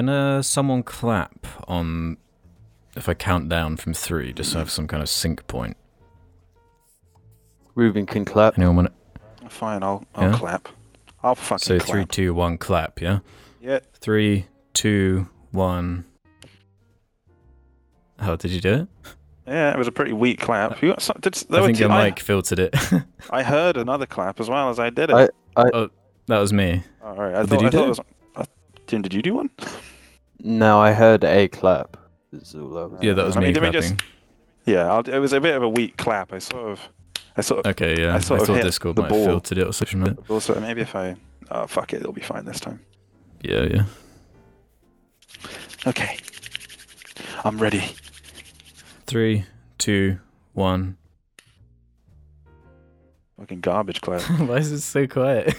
Can uh, someone clap on if I count down from three, just so I have some kind of sync point? Ruben can clap. Anyone want? To? Fine, I'll I'll Yeah? clap. I'll fucking So clap. three, two, one, clap. Yeah. Yeah. Three, two, one. How did you do it? Yeah, it was a pretty weak clap. You got some, did, there I were think two- your I, mic filtered it. I heard another clap as well as I did it. I- oh, that was me. All right. I What thought, did you I thought do? it was. Uh, Tim, did you do one? No, I heard a clap. Is all I was Yeah, that was I me mean, clapping. just- Yeah, I'll, it was a bit of a weak clap. I sort of, I sort of. Okay, yeah. I I, sort of thought hit Discord the might ball. have filtered it or something. like. Also, maybe if I, oh fuck it, it'll be fine this time. Yeah, yeah. Okay, I'm ready. Three, two, one. Fucking garbage clap. Why is it so quiet?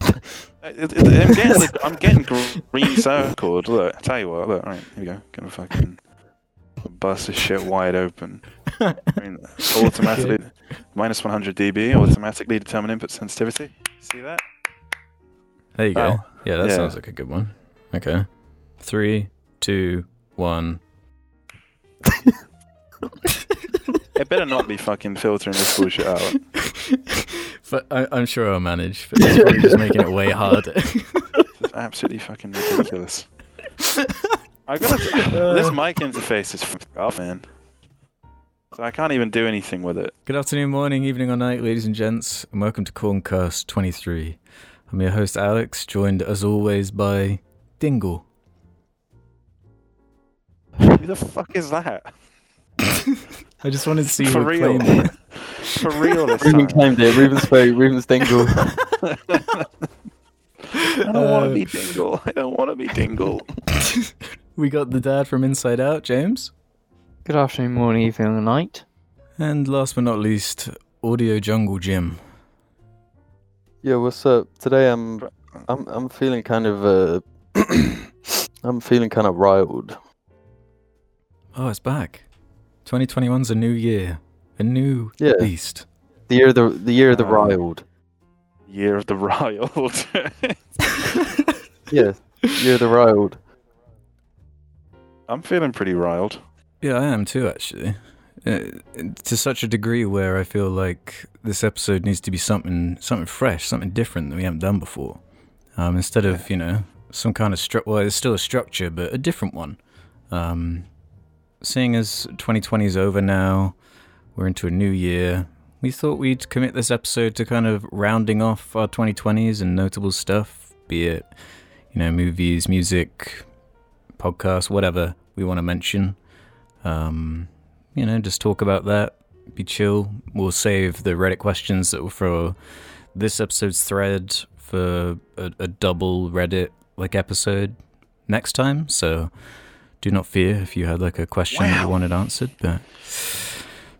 It- it- I'm getting, the- I'm getting gr- green circled. Look, I tell you what. Look, right here we go. Gonna fucking bust this shit wide open. I mean, automatically minus 100 dB, automatically determine input sensitivity. See that? there you go. Wow. Yeah, that Yeah. sounds like a good one. Okay. Three, two, one. It better not be fucking filtering this bullshit out. But I, I'm sure I'll manage. But it's probably just making it way harder. It's absolutely fucking ridiculous. I gotta. Uh. this mic interface is f- off, man. So I can't even do anything with it. Good afternoon, morning, evening, or night, ladies and gents, and welcome to Corncast 23. I'm your host, Alex, joined as always by Dingle. Who the fuck is that? I just wanted to see For who would real. claim it. For real this Ruben claimed it. Ruben spoke. Ruben's dingle. I don't want Uh, to be Dingle. I don't want to be Dingle. We got the dad from Inside Out, James. Good afternoon, morning, evening, and night. And last but not least, Audio Jungle Jim. yeah, what's up? Today I'm I'm I'm feeling kind of uh I'm feeling kind of riled. Oh, it's back. 2021's a new year. A new Yeah. beast. The year of the the year of the Uh, riled. Year of the Riled. Yeah, year of the riled. I'm feeling pretty riled. Yeah, I am too, actually. Uh, to such a degree where I feel like this episode needs to be something, something fresh, something different that we haven't done before. Um, instead of you know some kind of stru- well, it's still a structure, but a different one. Um, seeing as 2020 is over now, we're into a new year. We thought we'd commit this episode to kind of rounding off our 2020s and notable stuff, be it you know movies, music, podcasts, whatever we want to mention. Um, you know, just talk about that. Be chill. We'll save the Reddit questions that were for this episode's thread for a, a double Reddit like episode next time. So do not fear if you had like a question that you wanted answered. But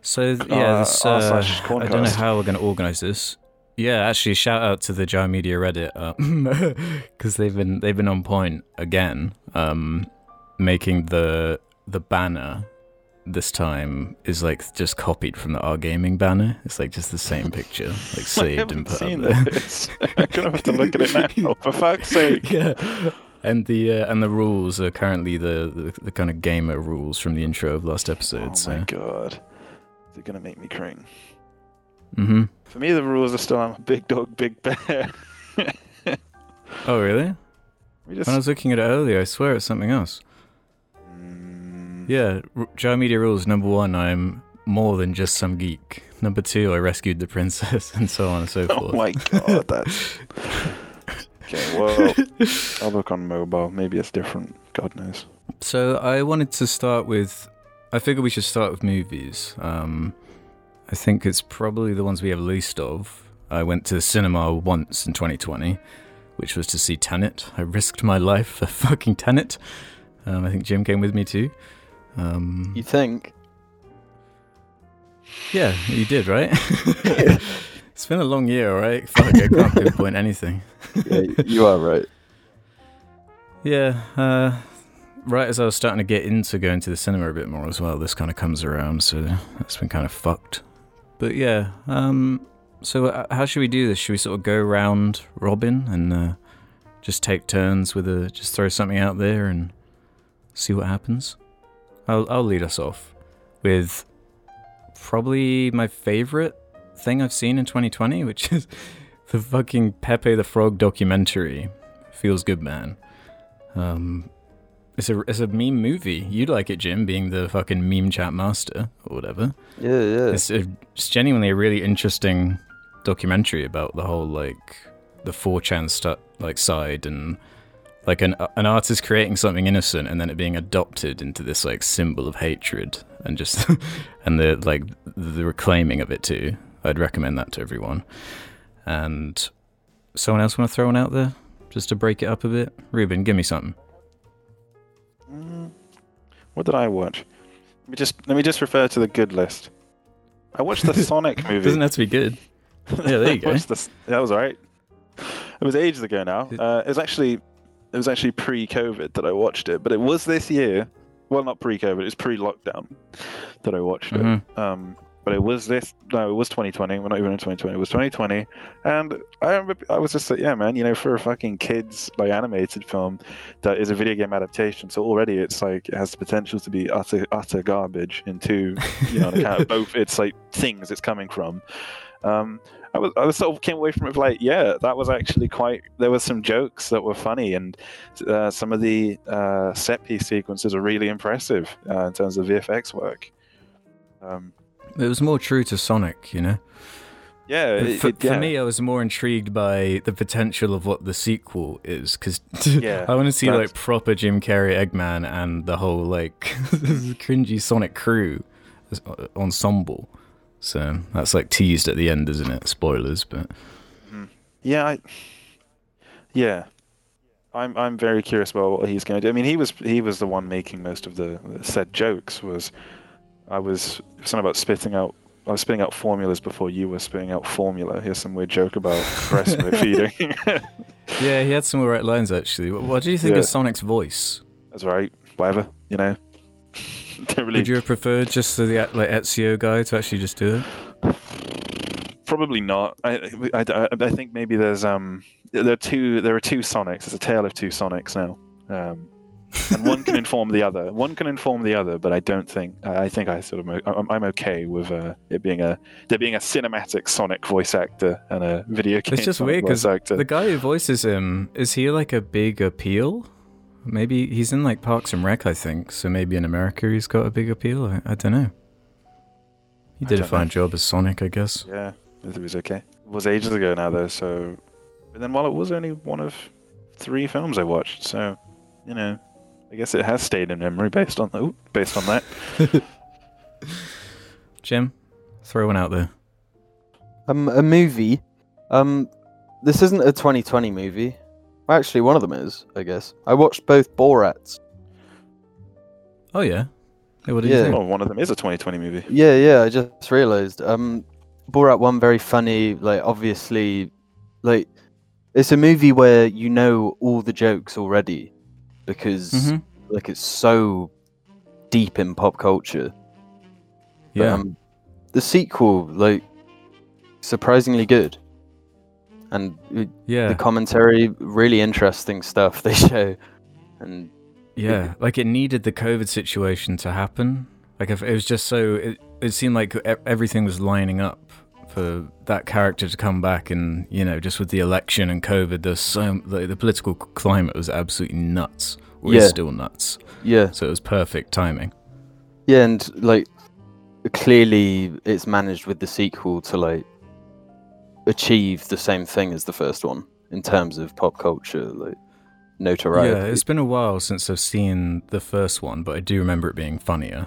so yeah, Uh, this, r uh, I don't know how we're going to organize this. Yeah, actually, shout out to the Jar Media Reddit because they've been they've been on point again, um, making the the banner this time is like just copied from the R Gaming banner. It's like just the same picture, like saved and put seen up there. this. I'm gonna have to look at it now. For fuck's sake. yeah. And the uh, and the rules are currently the, the the kind of gamer rules from the intro of last episode. Oh so. my god. They're gonna make me cring. hmm For me, the rules are still I'm a big dog, big bear. Oh really? just. When I was looking at it earlier, I swear it's something else. Mm, Yeah, R- Jar Media rules. Number one, I'm more than just some geek. Number two, I rescued the princess, and so on and so forth. Oh my god, that's. Okay, well, I'll look on mobile. Maybe it's different. God knows. So I wanted to start with. I figure we should start with movies. Um, I think it's probably the ones we have least of. I went to the cinema once in 2020, which was to see Tenet. I risked my life for fucking Tenet. Um, I think Jim came with me too. Um, You think? yeah, you did, right? it's been a long year, right? Fuck, I can't pinpoint anything. Yeah, you are right. Yeah, uh, right as I was starting to get into going to the cinema a bit more as well, this kind of comes around, so that's been kind of fucked. But yeah, um, so uh, how should we do this? Should we sort of go round Robin and uh, just take turns with a just throw something out there and see what happens. I'll I'll lead us off with probably my favorite thing I've seen in 2020, which is the fucking Pepe the Frog documentary. Feels good, man. Um, it's a it's a meme movie. You'd like it, Jim, being the fucking meme chat master or whatever. Yeah, yeah. It's, a, it's genuinely a really interesting documentary about the whole like the 4chan stu- like side and like an an artist creating something innocent and then it being adopted into this like symbol of hatred and just and the like the reclaiming of it too. I'd recommend that to everyone. And someone else want to throw one out there just to break it up a bit? Ruben, give me something. Mm, what did I watch? Let me just let me just refer to the good list. I watched the Sonic movie. Doesn't have to be good. Yeah, there you go. The- that was alright. It was ages ago now. Uh, it was actually it was actually pre-COVID that I watched it, but it was this year. Well, not pre-COVID. It was pre-lockdown that I watched Mhm. it. Um, but it was this. No, it was 2020. We're not even in 2020. It was 2020, and I remember I was just like, yeah, man. You know, for a fucking kids like animated film that is a video game adaptation, so already it's like it has the potential to be utter utter garbage. Into you know, on account of both its like things it's coming from. Um, I was I was sort of came away from it like, yeah, that was actually quite. There were some jokes that were funny, and uh, some of the uh, set piece sequences are really impressive uh, in terms of VFX work. Um, It was more true to Sonic, you know. yeah, it- for, it- for me, I was more intrigued by the potential of what the sequel is because Yeah, I want to see that's- like proper Jim Carrey Eggman and the whole like cringy Sonic crew uh, ensemble. So that's like teased at the end, isn't it? Spoilers, but Yeah, I, yeah, I'm I'm very curious about what he's going to do. I mean, he was he was the one making most of the said jokes. Was I was something about spitting out. I was spitting out formulas before you were spitting out formula. Here's some weird joke about breast feeding. yeah, he had some right lines actually. What, what do you think Yeah. of Sonic's voice? That's right. Whatever, you know. Really. Would you have preferred just the like Ezio guy to actually just do it? Probably not. I, I, I, I think maybe there's um there are two there are two Sonics. It's a tale of two Sonics now. Um, and one can inform the other. One can inform the other, but I don't think. I think I sort of I'm, I'm okay with uh, it being a there being a cinematic Sonic voice actor and a video game. It's just Sonic weird because the guy who voices him is he like a big appeal? Maybe he's in like Parks and Rec, I think. So maybe in America he's got a big appeal. I, I don't know. He did a fine know. job as Sonic, I guess. yeah, it was okay. It was ages ago now though. So, but then while it was only one of three films I watched, so you know, I guess it has stayed in memory based on ooh, based on that. Jim, throw one out there. Um, a movie. Um, this isn't a 2020 movie. Well, actually, one of them is, I guess. I watched both Borats. Oh yeah. Hey, what did Yeah. you think? Oh, one of them is a 2020 movie. Yeah, yeah. I just realized. Um, Borat one very funny. Like, obviously, like it's a movie where you know all the jokes already because Mhm. like it's so deep in pop culture. But, Yeah. um, the sequel, like, surprisingly good, and uh, yeah. the commentary, really interesting stuff they show, and Yeah, like it needed the COVID situation to happen. Like if it was just so, it, it seemed like everything was lining up for that character to come back, and you know, just with the election and COVID, there's so like, the political climate was absolutely nuts. Or Yeah. is still nuts. yeah, So it was perfect timing. yeah, and like clearly it's managed with the sequel to like achieve the same thing as the first one in terms of pop culture, like notoriety. Yeah, it's been a while since I've seen the first one, but I do remember it being funnier.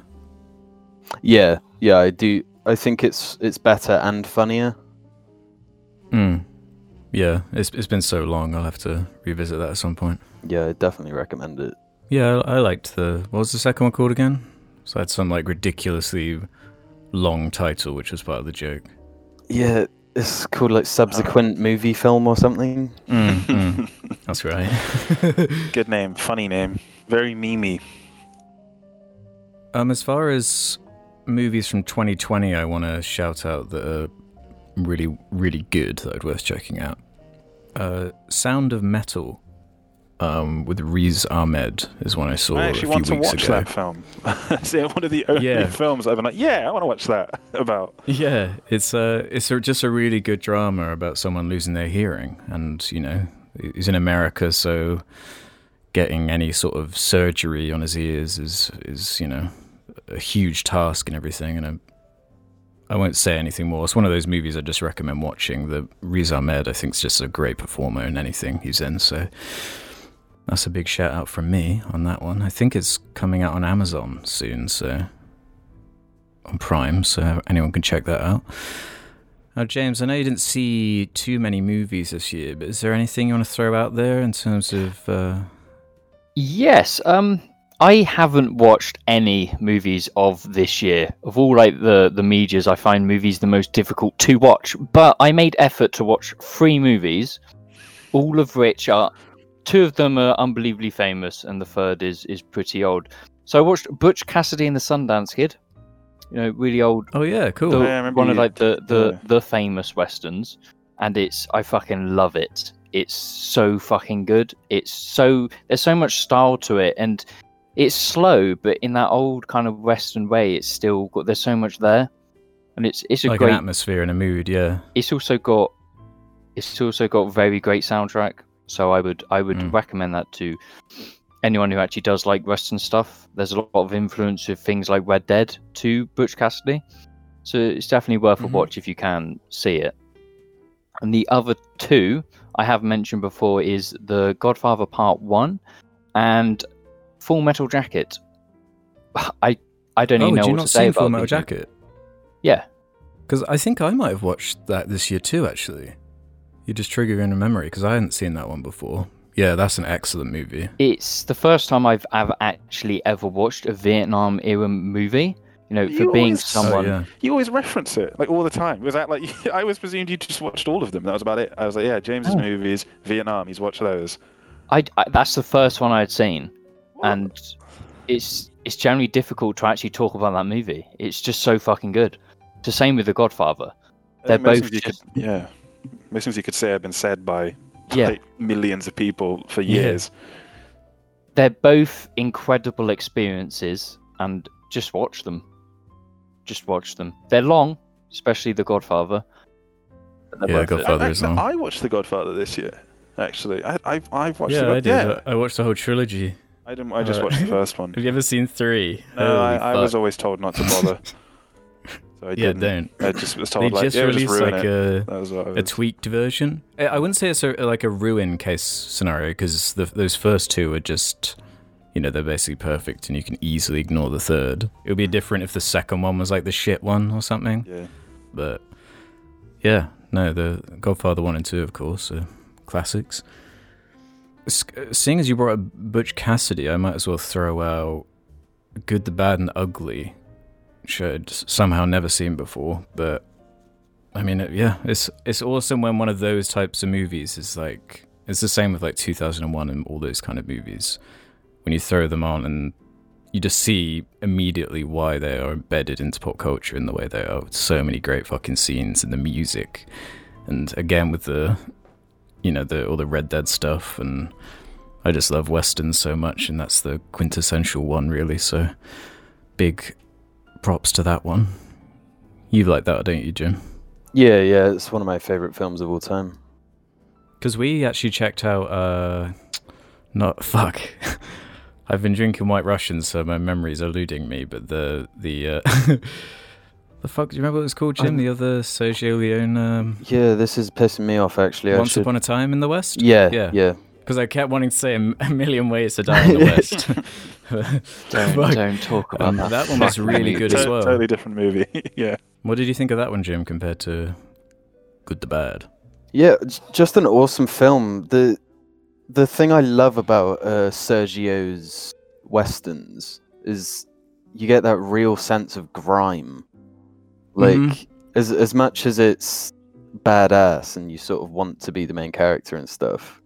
yeah, yeah, I do. I think it's it's better and funnier. Mm. Yeah, it's it's been so long. I'll have to revisit that at some point. Yeah, I definitely recommend it. Yeah, I I liked the. What was the second one called again? So it had some like ridiculously long title, which was part of the joke. Yeah, it's called like subsequent movie film or something. Mm, mm. That's right. Good name, funny name, very memey. um, as far as movies from 2020, I want to shout out that are really, really good that are worth checking out. Uh, Sound of Metal um, with Riz Ahmed is one I saw I a actually few want to weeks watch ago. that film. it's one of the only Yeah. films I've been like, yeah, I want to watch that about. Yeah, it's a it's a, just a really good drama about someone losing their hearing, and you know he's in America, so getting any sort of surgery on his ears is is you know a huge task and everything. And I, I won't say anything more. It's one of those movies I just recommend watching. The Riz Ahmed, I think, is just a great performer in anything he's in. So that's a big shout out from me on that one. I think it's coming out on Amazon soon, so on Prime, so anyone can check that out. Now, James, I know you didn't see too many movies this year, but is there anything you want to throw out there in terms of? Uh... Yes. Um, I haven't watched any movies of this year. Of all like the the medias, I find movies the most difficult to watch. But I made effort to watch three movies, all of which are two of them are unbelievably famous, and the third is is pretty old. So I watched Butch Cassidy and the Sundance Kid. You know, really old Oh yeah, cool. the, Yeah, I remember one of like the the yeah. the famous westerns, and it's I fucking love it. It's so fucking good. It's so there's so much style to it, and it's slow, but in that old kind of western way, it's still got there's so much there, and it's it's a like great. an atmosphere and a mood, yeah. It's also got it's also got very great soundtrack. So I would I would Mm. recommend that to anyone who actually does like western stuff. There's a lot of influence of things like Red Dead to Butch Cassidy, so it's definitely worth Mhm. a watch if you can see it. And the other two I have mentioned before is The Godfather Part One and Full Metal Jacket. I I don't Oh, even know do you what not to say see about Full Metal these. Jacket? Yeah, Because I think I might have watched that this year too. Actually, you just trigger in a memory because I hadn't seen that one before. Yeah, that's an excellent movie. it's the first time I've, I've actually ever watched a Vietnam era movie. You know, for You being always- Oh, someone. yeah. You always reference it like all the time. Was that like I always presumed you just watched all of them? That was about it. I was like, yeah, James's Oh. movies, Vietnam. He's watched those. I, I that's the first one I'd seen, What? And it's it's generally difficult to actually talk about that movie. It's just so fucking good. It's the same with The Godfather. Uh, They're both just- could, yeah. Most things you could say have been said by Yeah. like, millions of people for Yeah. years. They're both incredible experiences, and just watch them. Just watch them. They're long, especially The Godfather. Yeah. Godfather. I, is long. I watched The Godfather this year. Actually, I I I've watched. yeah, the, I did. Yeah, I watched the whole trilogy. I didn't. I just watched the first one. Have you ever seen three? No, I, I was always told not to bother. So I yeah, don't. I just was They like, just yeah, released ruin like it. a was what I a was. tweaked version. I I wouldn't say it's a, like a ruin case scenario because those first two are just, you know, they're basically perfect and you can easily ignore the third. It would be different if the second one was like the shit one or something. Yeah. But yeah, no, the Godfather one and two, of course, are classics. Seeing as you brought up Butch Cassidy, I might as well throw out Good, the Bad, and the Ugly, which I'd somehow never seen before. But I mean, yeah, it's it's awesome when one of those types of movies is like it's the same with like 2001 and all those kind of movies. When you throw them on and you just see immediately why they are embedded into pop culture in the way they are. So many great fucking scenes and the music, and again with the, you know, the all the Red Dead stuff, and I just love westerns so much, and that's the quintessential one, really. So, big props to that one. You like that, don't you, Jim? Yeah, yeah, it's one of my favorite films of all time. Because we actually checked out. uh Not fuck. I've been drinking White Russians, so my memory's eluding me. But the the uh, the fuck. Do you remember what it was called, Jim? Um, the other Sergio Leone. Um, Yeah, this is pissing me off actually. Once should... upon a time in the West. Yeah, Yeah. yeah, Because I kept wanting to say a million ways to die in the West. Don't, Fuck. don't talk about Um, that. that one was really good as well. Totally different movie. yeah. what did you think of that one, Jim, compared to Good the Bad? yeah. Just an awesome film. The the thing I love about uh, Sergio's westerns is you get that real sense of grime. Like Mhm. as as much as it's badass and you sort of want to be the main character and stuff,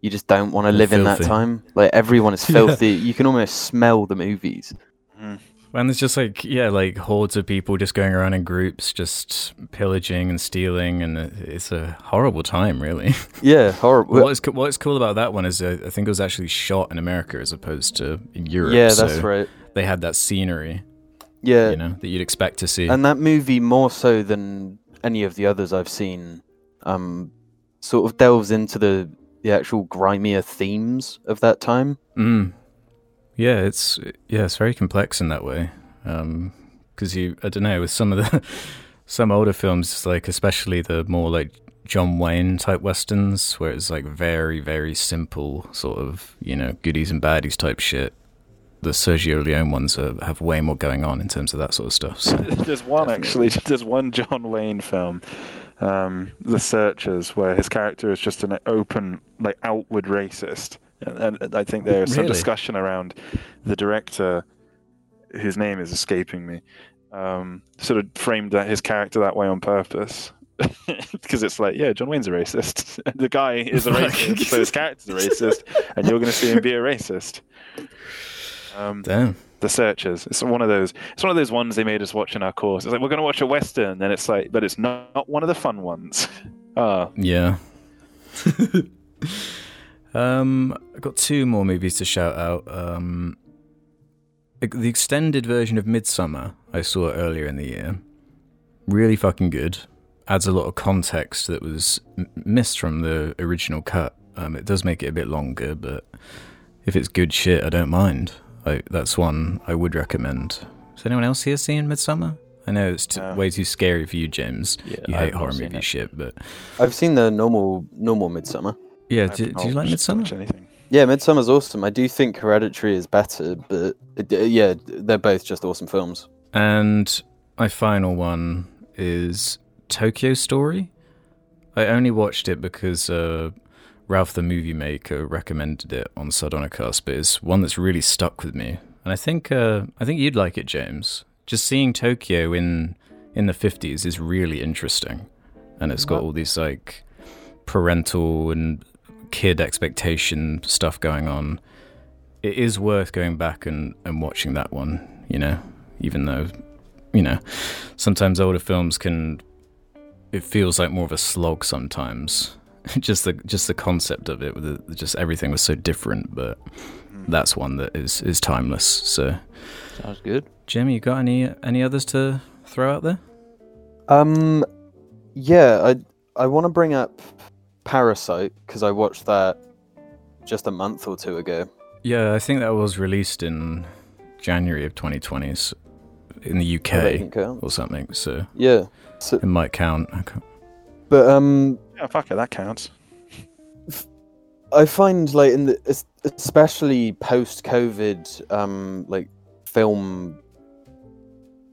you just don't want to They're live in that time. Like everyone is Yeah. filthy. You can almost smell the movies. Mm. And there's just like yeah, like hordes of people just going around in groups, just pillaging and stealing, and it's a horrible time, really. Yeah, horrible. What is co- what is cool about that one is uh, I think it was actually shot in America as opposed to in Europe. yeah, that's so right. They had that scenery, Yeah, you know, that you'd expect to see. and that movie more so than any of the others I've seen, um, sort of delves into the the actual grimier themes of that time. Mm. Yeah, it's yeah, it's very complex in that way. Because you, I don't know, with some of the some older films, like especially the more like John Wayne type westerns, where it's like very very simple sort of you know goodies and baddies type shit. The Sergio Leone ones are, have way more going on in terms of that sort of stuff. So. There's one actually. There's one John Wayne film, um, The Searchers, where his character is just an open, like outward racist, and, and I think there's some discussion around the director, whose name is escaping me, um, sort of framed that his character that way on purpose. Because it's like, yeah, John Wayne's a racist. the guy is a racist, so his character's a racist, and you're going to see him be a racist. Um, Damn. the Searchers. It's one of those. It's one of those ones they made us watch in our course. It's like we're going to watch a western, and it's like, but it's not, not one of the fun ones. Ah, Yeah. um, I got two more movies to shout out. Um, the extended version of Midsommar I saw earlier in the year, really fucking good. Adds a lot of context that was m- missed from the original cut. Um, it does make it a bit longer, but if it's good shit, I don't mind. I, that's one I would recommend. Has anyone else here seen Midsommar? I know it's t- No. way too scary for you, James. Yeah, you I've hate horror movie it. shit, but I've seen the normal normal Midsommar. yeah, do, do you like Midsommar? much Anything. Yeah, Midsommar's awesome. I do think Hereditary is better, but uh, yeah, they're both just awesome films. And my final one is Tokyo Story. I only watched it because uh, Ralph the Movie Maker recommended it on Sardonicast, but it's one that's really stuck with me. And I think uh, I think you'd like it, James. Just seeing Tokyo in in the fifties is really interesting, and it's got all these like parental and kid expectation stuff going on. It is worth going back and, and watching that one, you know, even though, you know, sometimes older films can it feels like more of a slog sometimes. just the just the concept of it, with the, just everything was so different, but that's one that is is timeless. So, Sounds good. Jim, you got any any others to throw out there? Um, yeah, I I want to bring up Parasite because I watched that just a month or two ago. Yeah, I think that was released in January of 2020 s- in the UK or something. So Yeah, so, it might count. I can't- but um, Yeah, fuck it, that counts. I find like in the especially post COVID um like film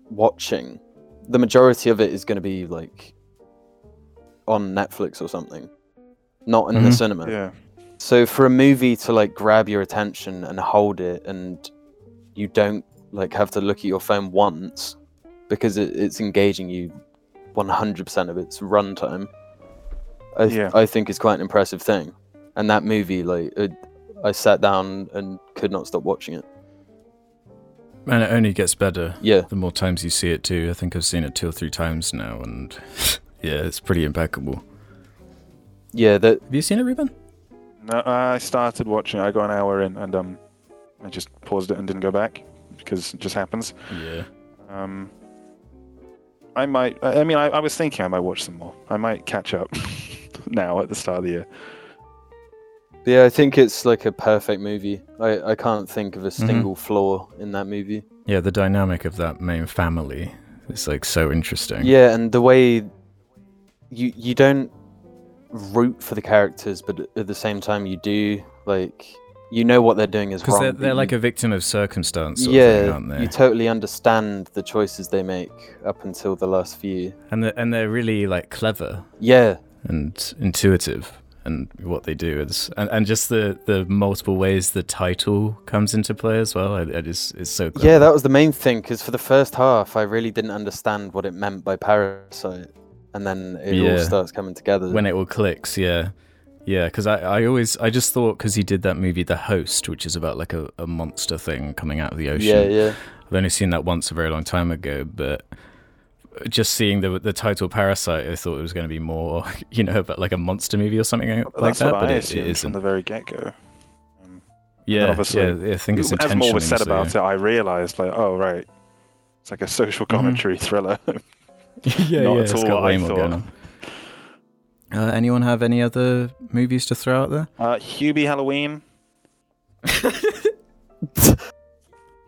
watching, the majority of it is going to be like on Netflix or something, not in the Mhm. cinema. Yeah, So for a movie to like grab your attention and hold it, and you don't like have to look at your phone once because it, it's engaging you 100% of its runtime. I, th- Yeah. I think is quite an impressive thing. And that movie, like, it, I sat down and could not stop watching it. And it only gets better Yeah, the more times you see it too. I think I've seen it two or three times now, and yeah, it's pretty impeccable. yeah. That Have you seen it, Ruben? no, I started watching. I got an hour in, and um, I just paused it and didn't go back because it just happens. Yeah. Um, I might. I I mean, I, I was thinking I might watch some more. I might catch up now at the start of the year. yeah, I think it's like a perfect movie. I I can't think of a Mhm. single flaw in that movie. Yeah, the dynamic of that main family is like so interesting. Yeah, and the way you you don't root for the characters, but at the same time you do. Like you know what they're doing is Because they're, they're you- like a victim of circumstance, sort yeah, of thing, aren't they? you totally understand the choices they make up until the last few. and they're, and they're really like clever Yeah, and intuitive and what they do is and, and just the the multiple ways the title comes into play as well. I, I just it's so clever. yeah, that was the main thing. Because for the first half, I really didn't understand what it meant by parasite, and then it all starts coming together. when it all clicks, yeah. Yeah, because I, I always I just thought because he did that movie The Host, which is about like a, a monster thing coming out of the ocean. Yeah, yeah. I've only seen that once a very long time ago, but just seeing the the title Parasite, I thought it was going to be more, you know, about like a monster movie or something like that. But it, it from the very get go. Um, Yeah, obviously, yeah, yeah, I think it's as more was said so. about it, I realised like, oh right, it's like a social commentary thriller. yeah, Not yeah, at it's all got what I thought. Uh, anyone have any other movies to throw out there? Uh, Hubie Halloween.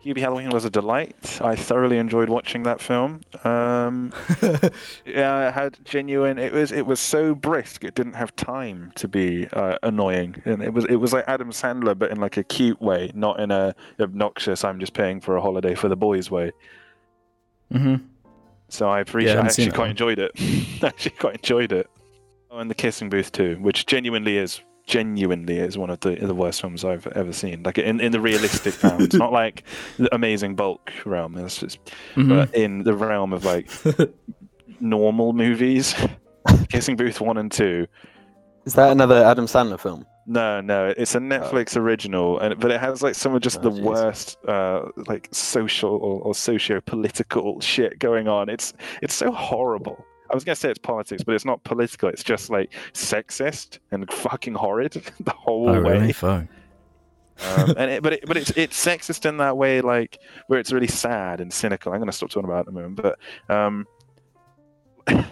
Hubie Halloween was a delight. I thoroughly enjoyed watching that film. Um, yeah, it had genuine. It was it was so brisk. It didn't have time to be uh, annoying, and it was it was like Adam Sandler, but in like a cute way, not in a obnoxious. I'm just paying for a holiday for the boys way. hmm So I appreciate. I haven't actually quite one. enjoyed it. actually quite enjoyed it. Oh, and the kissing booth too, which genuinely is genuinely is one of the the worst films I've ever seen. Like in in the realistic bounds, not like the amazing bulk realm. It's just, Mhm. but in the realm of like normal movies, kissing booth one and two. Is that another Adam Sandler film? No, no, it's a Netflix original, and but it has like some of just Oh, the jeez. worst, uh, like social or, or socio-political shit going on. It's it's so horrible. I was gonna say it's politics, but it's not political. It's just like sexist and fucking horrid the whole oh, way. really? Fuck. Um, and it, but it, but it's it's sexist in that way, like where it's really sad and cynical. I'm gonna stop talking about it in a moment, but um,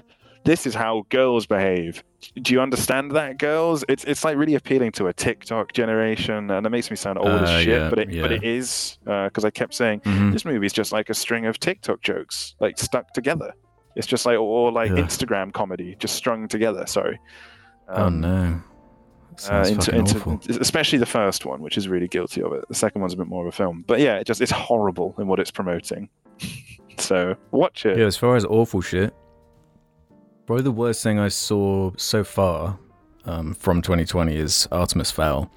this is how girls behave. Do you understand that, girls? It's it's like really appealing to a TikTok generation, and it makes me sound old Uh, as shit, yeah, but it but yeah. it is because I kept saying Mhm. this movie is just like a string of TikTok jokes, like stuck together. It's just like or like Ugh. Instagram comedy, just strung together. Sorry. oh Um, no. uh, into, into, especially the first one, which is really guilty of it. The second one's a bit more of a film, but yeah, it just it's horrible in what it's promoting. so watch it. Yeah, as far as awful shit, probably the worst thing I saw so far um, from 2020 is Artemis Fowl.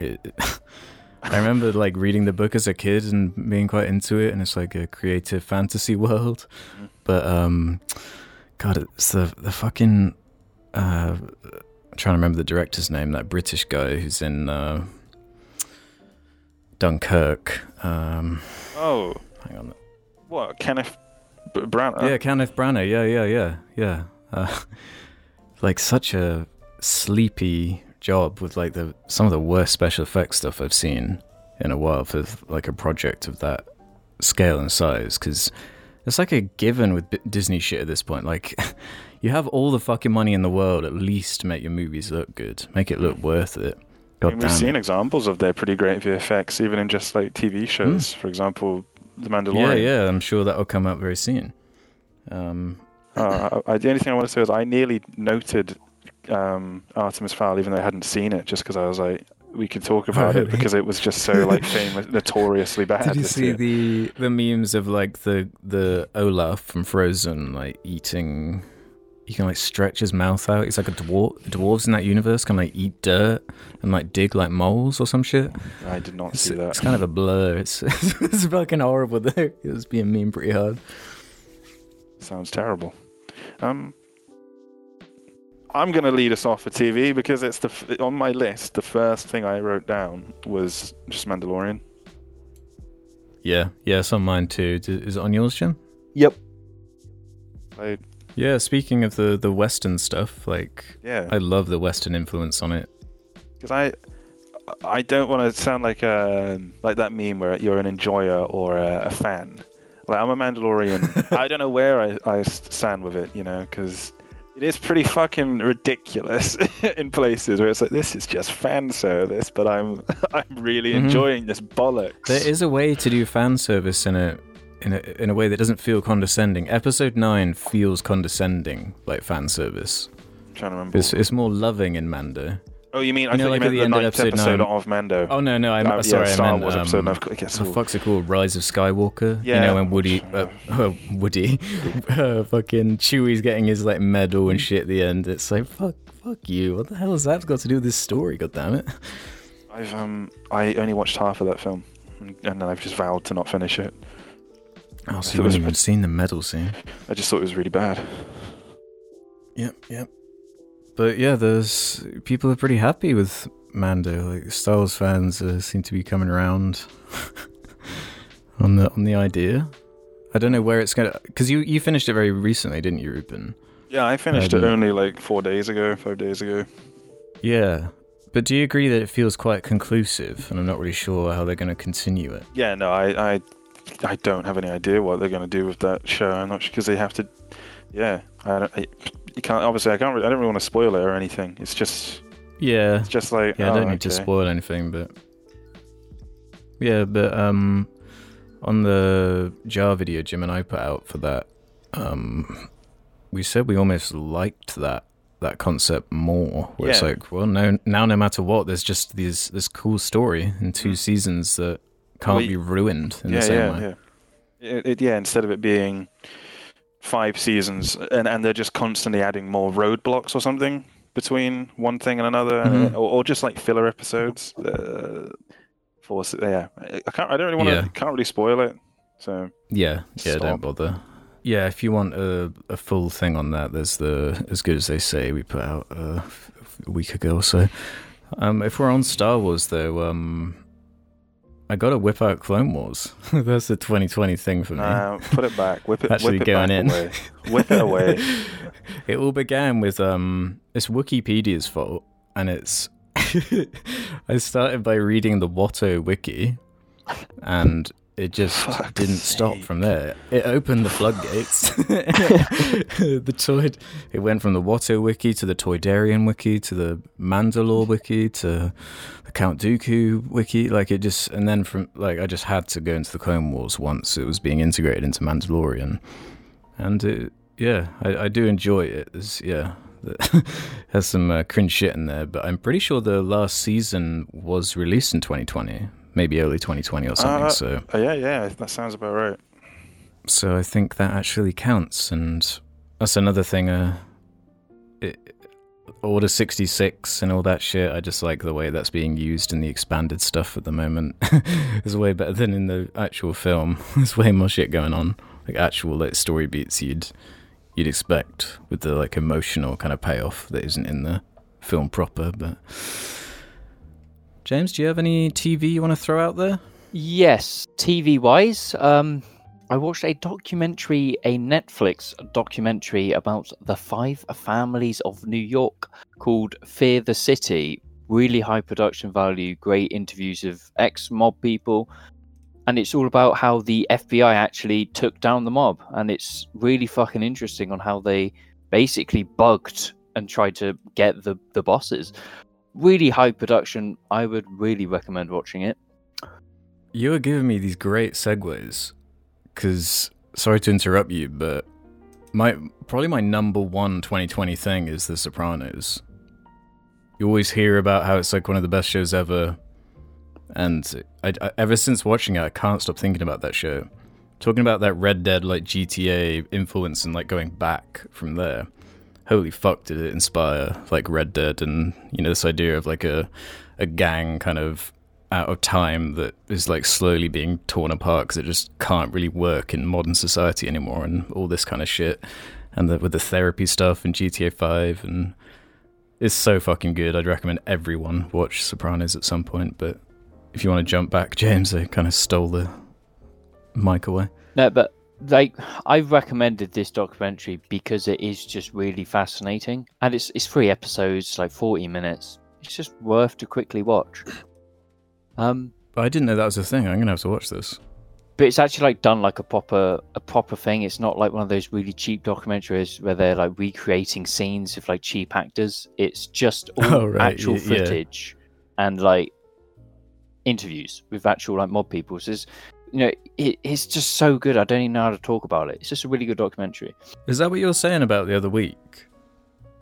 It, I remember like reading the book as a kid and being quite into it, and it's like a creative fantasy world. Mhm. But um, God, it's the the fucking. Uh, I'm trying to remember the director's name. That British guy who's in uh, Dunkirk. Um, Oh, hang on. what Kenneth Branagh? Yeah, Kenneth Branagh. Yeah, yeah, yeah, yeah. Uh, like such a sleepy job with like the some of the worst special effects stuff I've seen in a while for like a project of that scale and size. Because it's like a given with Disney shit at this point. Like, you have all the fucking money in the world. At least make your movies look good. Make it look worth it. I God mean, we've seen it. examples of their pretty great VFX, even in just like TV shows. For example, The Mandalorian. Yeah, yeah. I'm sure that'll come out very soon. Um, Uh, I, I- the only thing I want to say is I nearly noted um, Artemis Fowl, even though I hadn't seen it, just because I was like, we could talk about really? it because it was just so like famous, notoriously bad. Did you see year. the the memes of like the the Olaf from Frozen like eating? He can like stretch his mouth out. He's like a dwarf. The Dwarves in that universe can like eat dirt and like dig like moles or some shit. I did not It's, see that. it's kind of a blur. It's it's fucking horrible though. It was being mean pretty hard. Sounds terrible. Um, I'm going to lead us off for TV because it's the on my list. The first thing I wrote down was just Mandalorian. Yeah, yeah, it's on mine too. Is it on yours, Jim? Yep. I, Yeah. Speaking of the the Western stuff, like yeah, I love the Western influence on it. because I I don't want to sound like a like that meme where you're an enjoyer or a, a fan. Like I'm a Mandalorian. I don't know where I, I stand with it, you know, because it is pretty fucking ridiculous in places where it's like this is just fan service, but I'm I'm really Mhm. enjoying this bollocks. There is a way to do fan service in a in a in a way that doesn't feel condescending. Episode nine feels condescending, like fan service. I'm trying to remember. It's it's more loving in Mando. Oh, you mean I know, thought like you at meant the the ninth episode episode of Mando. Oh no, no, I'm Uh, yeah, sorry. Star I meant Wars um, episode. I've got- the fuck's it called? Rise of Skywalker. Yeah. You know when Woody, uh, uh, Woody, uh, fucking Chewie's getting his like medal and shit at the end. It's like fuck, fuck you. What the hell has that got to do with this story? God damn it. I've um I only watched half of that film, and then I've just vowed to not finish it. Oh, so you haven't even seen the medal scene? I just thought it was really bad. Yep, yep. But yeah, there's people are pretty happy with Mando. Like Star Wars fans uh, seem to be coming around on the on the idea. I don't know where it's gonna because you you finished it very recently, didn't you, Ruben? Yeah, I finished Um, it only like four days ago, five days ago. Yeah, but do you agree that it feels quite conclusive? And I'm not really sure how they're going to continue it. Yeah, no, I, I, I don't have any idea what they're going to do with that show. I'm not because they have to. Yeah, I don't. I, you can't. Obviously, I can't. I don't really want to spoil it or anything. It's just, Yeah, it's just like. yeah. I oh, don't need to spoil anything, but yeah, but um, on the jar video Jim and I put out for that, um, we said we almost liked that that concept more. Where it's like, well, no, now no matter what, there's just these this cool story in two Mm. seasons that can't Well, be ruined in yeah, the same yeah, way. yeah. It, it, yeah, instead of it being five seasons and, and they're just constantly adding more roadblocks or something between one thing and another, Mhm. or, or just like filler episodes. Uh, for yeah, I can't. I don't really want to. Yeah. Can't really spoil it. So Yeah, yeah, Stop. don't bother. Yeah, if you want a, a full thing on that, there's the as good as they say we put out uh, a week ago or so. Um, if we're on Star Wars though, um, I got to whip out Clone Wars. That's the 2020 thing for me. uh, put it back. Whip it. Actually whip it going in. away. Whip it away. it all began with um, it's Wikipedia's fault, and it's I started by reading the Watto wiki, and it just Fuck's didn't stop from there. It opened the floodgates. the toy, it went from the Watto wiki to the Toydarian wiki to the Mandalore wiki to the Count Dooku wiki. Like it just, and then from like I just had to go into the Clone Wars once it was being integrated into Mandalorian, and it, yeah, I, I do enjoy it. It's, yeah. has some uh, cringe shit in there, but I'm pretty sure the last season was released in 2020, maybe early 2020 or something. Uh, so Uh, yeah, yeah, that sounds about right. so I think that actually counts, and that's another thing. Uh, it, Order sixty six and all that shit. I just like the way that's being used in the expanded stuff at the moment. it's way better than in the actual film. There's way more shit going on, like actual like story beats you'd you'd expect with the like emotional kind of payoff that isn't in the film proper. But James, do you have any TV you want to throw out there? Yes, TV wise, um, I watched a documentary, a Netflix documentary about the five families of New York called Fear the City. Really high production value, great interviews of ex mob people. And it's all about how the FBI actually took down the mob. And it's really fucking interesting on how they basically bugged and tried to get the, the bosses. Really high production. I would really recommend watching it. You are giving me these great segues, because sorry to interrupt you, but my probably my number one 2020 thing is The Sopranos. You always hear about how it's like one of the best shows ever, and I, I, ever since watching it, I can't stop thinking about that show. Talking about that Red Dead like GTA influence and like going back from there. Holy fuck, did it inspire like Red Dead and you know this idea of like a a gang kind of out of time that is like slowly being torn apart because it just can't really work in modern society anymore and all this kind of shit. And the, with the therapy stuff and GTA 5 and it's so fucking good. I'd recommend everyone watch Sopranos at some point but if you want to jump back James I kind of stole the mic away. No, but like I've recommended this documentary because it is just really fascinating, and it's it's three episodes, like forty minutes. It's just worth to quickly watch. Um, but I didn't know that was a thing I'm gonna have to watch this but it's actually like done like a proper a proper thing. It's not like one of those really cheap documentaries where they're like recreating scenes of like cheap actors. It's just all Oh, right, actual y- yeah. footage and like interviews with actual like mob people. So it's you know it, it's just so good. I don't even know how to talk about it. It's just a really good documentary. is that what you were saying about the other week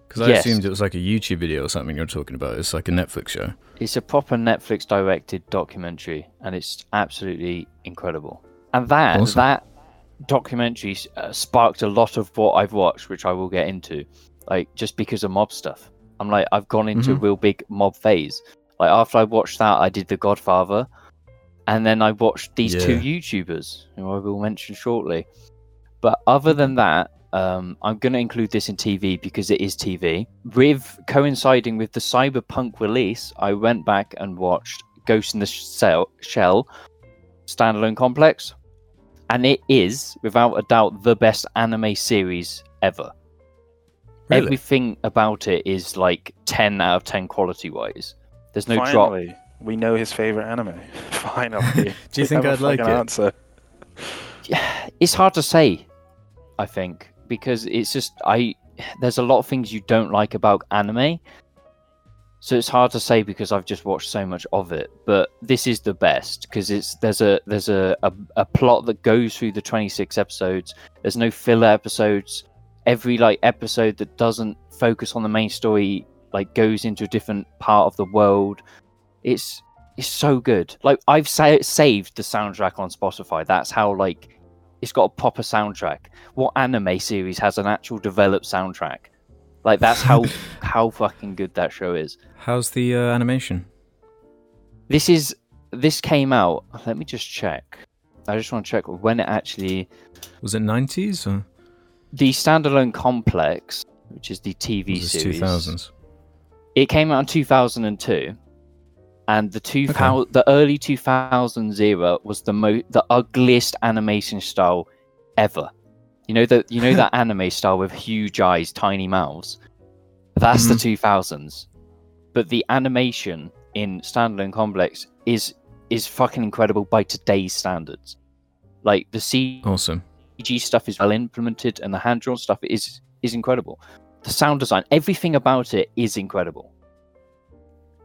because I Yes. assumed it was like a YouTube video or something you're talking about it's like a Netflix show It's a proper Netflix directed documentary, and it's absolutely incredible. And that Awesome. that documentary uh, sparked a lot of what I've watched, which I will get into, like just because of mob stuff. I'm like I've gone into a Mhm. real big mob phase. Like after I watched that, I did The Godfather, and then I watched these two YouTubers who I will mention shortly. But other than that, um, I'm going to include this in TV because it is TV. With coinciding with the Cyberpunk release, I went back and watched Ghost in the Shell, Shell standalone complex, and it is, without a doubt, the best anime series ever. Really? Everything about it is like 10 out of 10 quality wise. There's no drop. Finally, we know his favorite anime. Finally. Do you think I'd like fucking it? Answer. It's hard to say, I think, because it's just I. There's a lot of things you don't like about anime, so it's hard to say because I've just watched so much of it. But this is the best because it's there's a there's a, a a plot that goes through the 26 episodes. There's no filler episodes. Every like episode that doesn't focus on the main story like goes into a different part of the world. It's it's so good. Like I've sa- saved the soundtrack on Spotify. That's how like it's got a proper soundtrack. What anime series has an actual developed soundtrack? Like that's how how fucking good that show is. How's the uh, animation? This is this came out. Let me just check. I just want to check when it actually Was it 90s or the standalone complex, which is the TV was series. 2000s? It came out in 2002, and the two thou- the early 2000s era was the mo- the ugliest animation style ever. You know that you know that anime style with huge eyes, tiny mouths. That's the mm-hmm. 2000s. But the animation in standalone complex is is fucking incredible by today's standards. Like the CG Awesome. stuff is well implemented, and the hand drawn stuff is is incredible. The sound design, everything about it is incredible.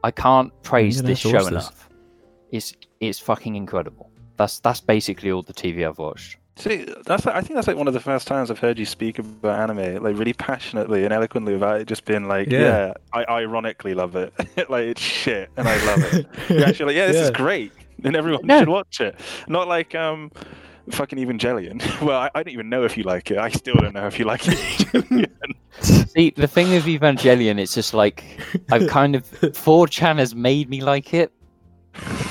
I can't praise this show this. enough. It's it's fucking incredible. That's that's basically all the TV I've watched. See, that's I think that's like one of the first times I've heard you speak about anime, like really passionately and eloquently about it. Just being like, Yeah. yeah, I ironically love it. like it's shit, and I love it. You're actually like, yeah, this is great, and everyone No. should watch it. Not like um, fucking Evangelion. well, I, I don't even know if you like it. I still don't know if you like Evangelion. See, the thing with Evangelion, it's just like I've kind of 4chan has made me like it.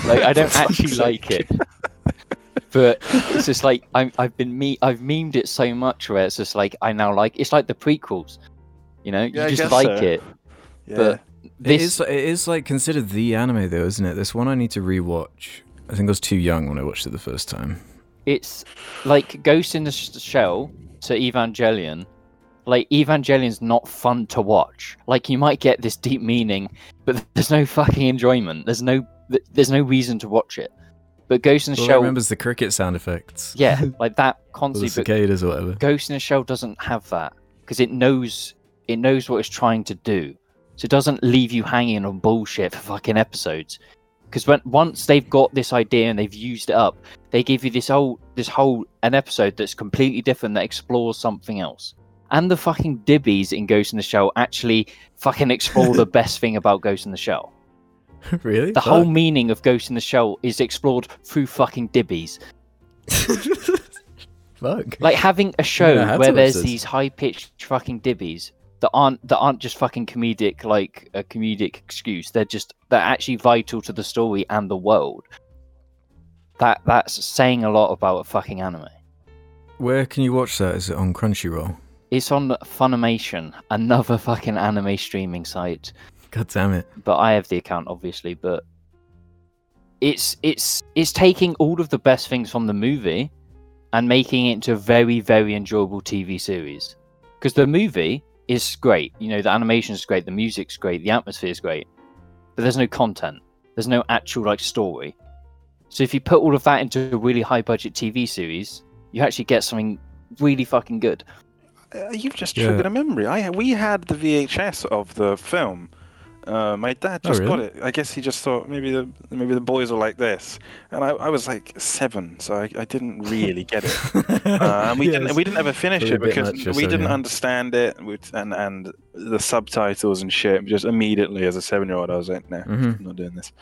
Like I don't actually like sake. it. But it's just like I'm, I've been me I've memed it so much where it's just like I now like it's like the prequels, you know. Yeah, you just like so. it. yeah. But this is, it is like considered the anime though, isn't it? This one I need to rewatch. I think I was too young when I watched it the first time. It's like Ghost in the Shell to Evangelion. Like Evangelion's not fun to watch. Like you might get this deep meaning, but there's no fucking enjoyment. There's no there's no reason to watch it. But Ghost in the I Shell, remembers the cricket sound effects. yeah, like that Or the. Cicadas or whatever. Ghost in the Shell doesn't have that because it knows it knows what it's trying to do. So it doesn't leave you hanging on bullshit for fucking episodes. Because when once they've got this idea and they've used it up, they give you this whole this whole an episode that's completely different that explores something else. And the fucking dibbies in Ghost in the Shell actually fucking explore the best thing about Ghost in the Shell. really? The whole meaning of Ghost in the Shell is explored through fucking dibbies. Fuck. like having a show Yeah, where there's these high pitched fucking dibbies that aren't that aren't just fucking comedic like a comedic excuse. They're just they're actually vital to the story and the world. That that's saying a lot about a fucking anime. Where can you watch that? Is it on Crunchyroll? It's on Funimation, another fucking anime streaming site. God damn it. But I have the account obviously, but it's it's it's taking all of the best things from the movie and making it into a very very enjoyable TV series. Because the movie is great, you know, the animation is great, the music's great, the atmosphere is great, but there's no content. There's no actual like story. So if you put all of that into a really high budget TV series, you actually get something really fucking good. Uh, you've just Yeah. triggered a memory. I we had the VHS of the film. Uh, my dad Oh, just got it. I guess he just thought maybe the maybe the boys are like this, and I, I was like seven, so I, I didn't really get it. Uh, and we didn't we didn't ever finish it because we so, didn't yeah. understand it, and and the subtitles and shit. Just immediately as a seven year old, I was like, no, Mhm. I'm not doing this.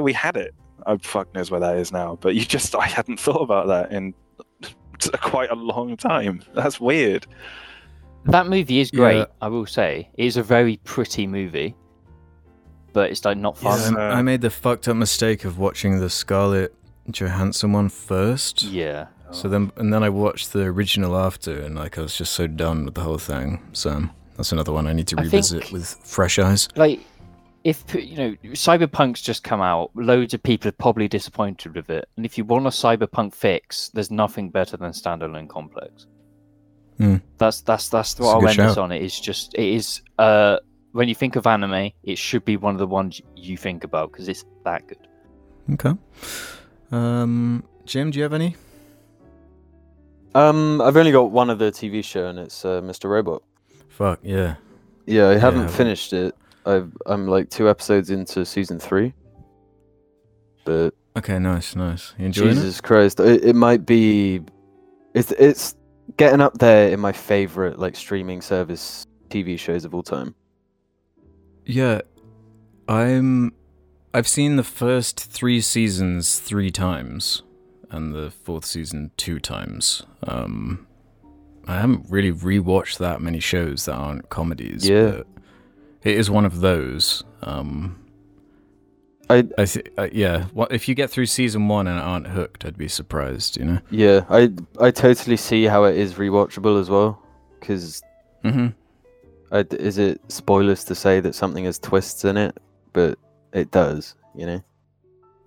We had it. I fuck knows where that is now, but you just I hadn't thought about that in quite a long time. That's weird. That movie is great, Yeah. I will say. It is a very pretty movie, but it's like not fun. Yes. I, I made the fucked up mistake of watching the Scarlett Johansson one first. Yeah. So then, and then I watched the original after, and like I was just so done with the whole thing. So that's another one I need to revisit think- with fresh eyes. Like, if you know, Cyberpunk's just come out, loads of people are probably disappointed with it. And if you want a Cyberpunk fix, there's nothing better than standalone complex. Hmm. That's that's that's That's what I'll good end this on. It is just it is. Uh, when you think of anime, it should be one of the ones you think about because it's that good. Okay. Um, Jim, do you have any? Um, I've only got one other TV show, and it's uh, Mr. Robot. Fuck yeah. Yeah, I haven't haven't. finished it. I've, I'm like two episodes into season three. But Okay, nice, nice. You enjoying Jesus Christ, it, it might be. It's it's getting up there in my favorite like streaming service TV shows of all time. Yeah, I'm. I've seen the first three seasons three times, and the fourth season two times. Um, I haven't really rewatched that many shows that aren't comedies. Yeah. but it is one of those. Um, I I th- uh, yeah. Well, if you get through season one and aren't hooked? I'd be surprised. You know. yeah, I I totally see how it is rewatchable as well. Because Mm-hmm. Is it spoilers to say that something has twists in it? But it does, you know.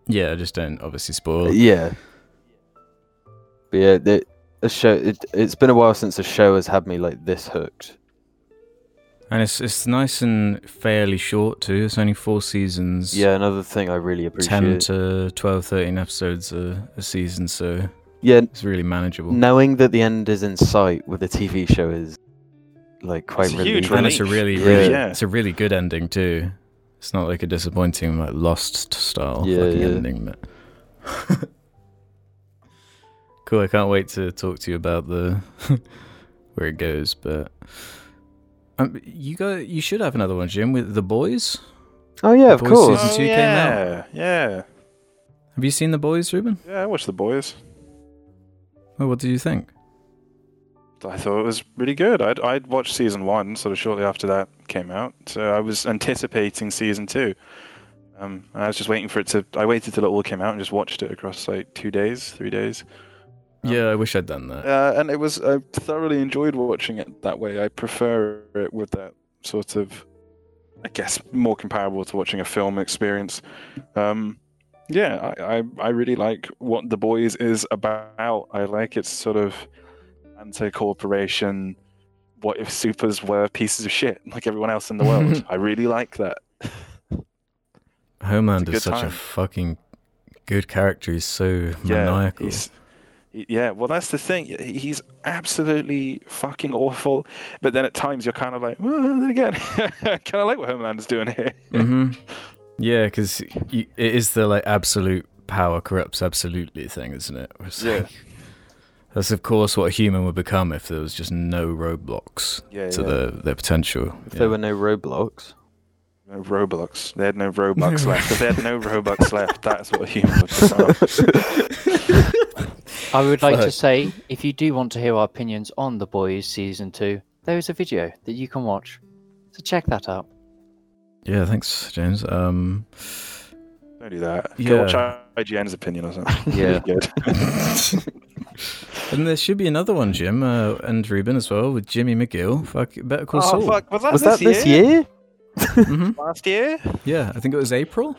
Yeah, I just don't obviously spoil. Yeah. But yeah, the, a show. It, it's been a while since a show has had me like this hooked. And it's it's nice and fairly short too. It's only four seasons. Yeah, another thing I really appreciate. 10 to 12, 13 episodes a, a season, so yeah, it's really manageable. knowing that the end is in sight with a TV show is like quite It's a huge relieving. and it's a really, Yeah. really, Yeah. it's a really good ending too. It's not like a disappointing, like Lost style Yeah, fucking yeah. ending. But cool. I can't wait to talk to you about the where it goes. But um, you got, you should have another one, Jim, with the boys. Oh yeah, of Boys course. season Oh, two came out. yeah, yeah, Have you seen the boys, Ruben? yeah. I watched the boys. Oh, what do you think? I thought it was really good. I'd I'd watched season one sort of shortly after that came out, so I was anticipating season two. Um, I was just waiting for it to. I waited till it all came out and just watched it across like two days, three days. Um, Yeah, I wish I'd done that. Uh, and it was I thoroughly enjoyed watching it that way. I prefer it with that sort of, I guess, more comparable to watching a film experience. Um, yeah, I, I I really like what the boys is about. I like its sort of anti-corporation. What if supers were pieces of shit like everyone else in the world? I really like that. Homeland is such a fucking good character. He's so Yeah, maniacal. he's- yeah, well, that's the thing. He's absolutely fucking awful. But then at times you're kind of like, well, then again, kind of like what Homeland's doing here. hmm Yeah, because it is the like absolute power corrupts absolutely thing, isn't it? It's Yeah. like- that's of course what a human would become if there was just no roadblocks Yeah, to yeah. their their potential. If Yeah. there were no roadblocks. No Robux. They had no Robux left. If they had no Robux left, that's what a human would become. I would like to say, if you do want to hear our opinions on The Boys season two, there is a video that you can watch. So check that out. yeah, thanks, James. Um, Don't do that. Yeah. Go watch IGN's opinion or something. Yeah. Really good. and there should be another one, Jim, uh, and Ruben as well with Jimmy McGill. Fuck, Better Call Saul. oh, fuck. Was that, Was this, that this year? year? hmm Last year? Yeah, I think it was April.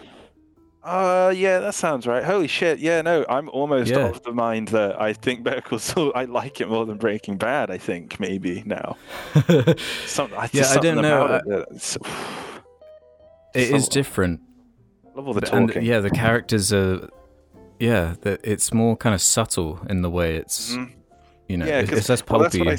Uh, yeah, that sounds right. Holy shit. Yeah, no, I'm almost Yeah. of the mind that I think Better Call Saul, I like it more than Breaking Bad, I think, maybe now. Some, I, Yeah, I don't know, about it that- it's- It is So- different. love all the But- and, talking. yeah, the characters are. Yeah, it's more kind of subtle in the way it's. Mhm. You know, Yeah, it- it's less Well, that's what I.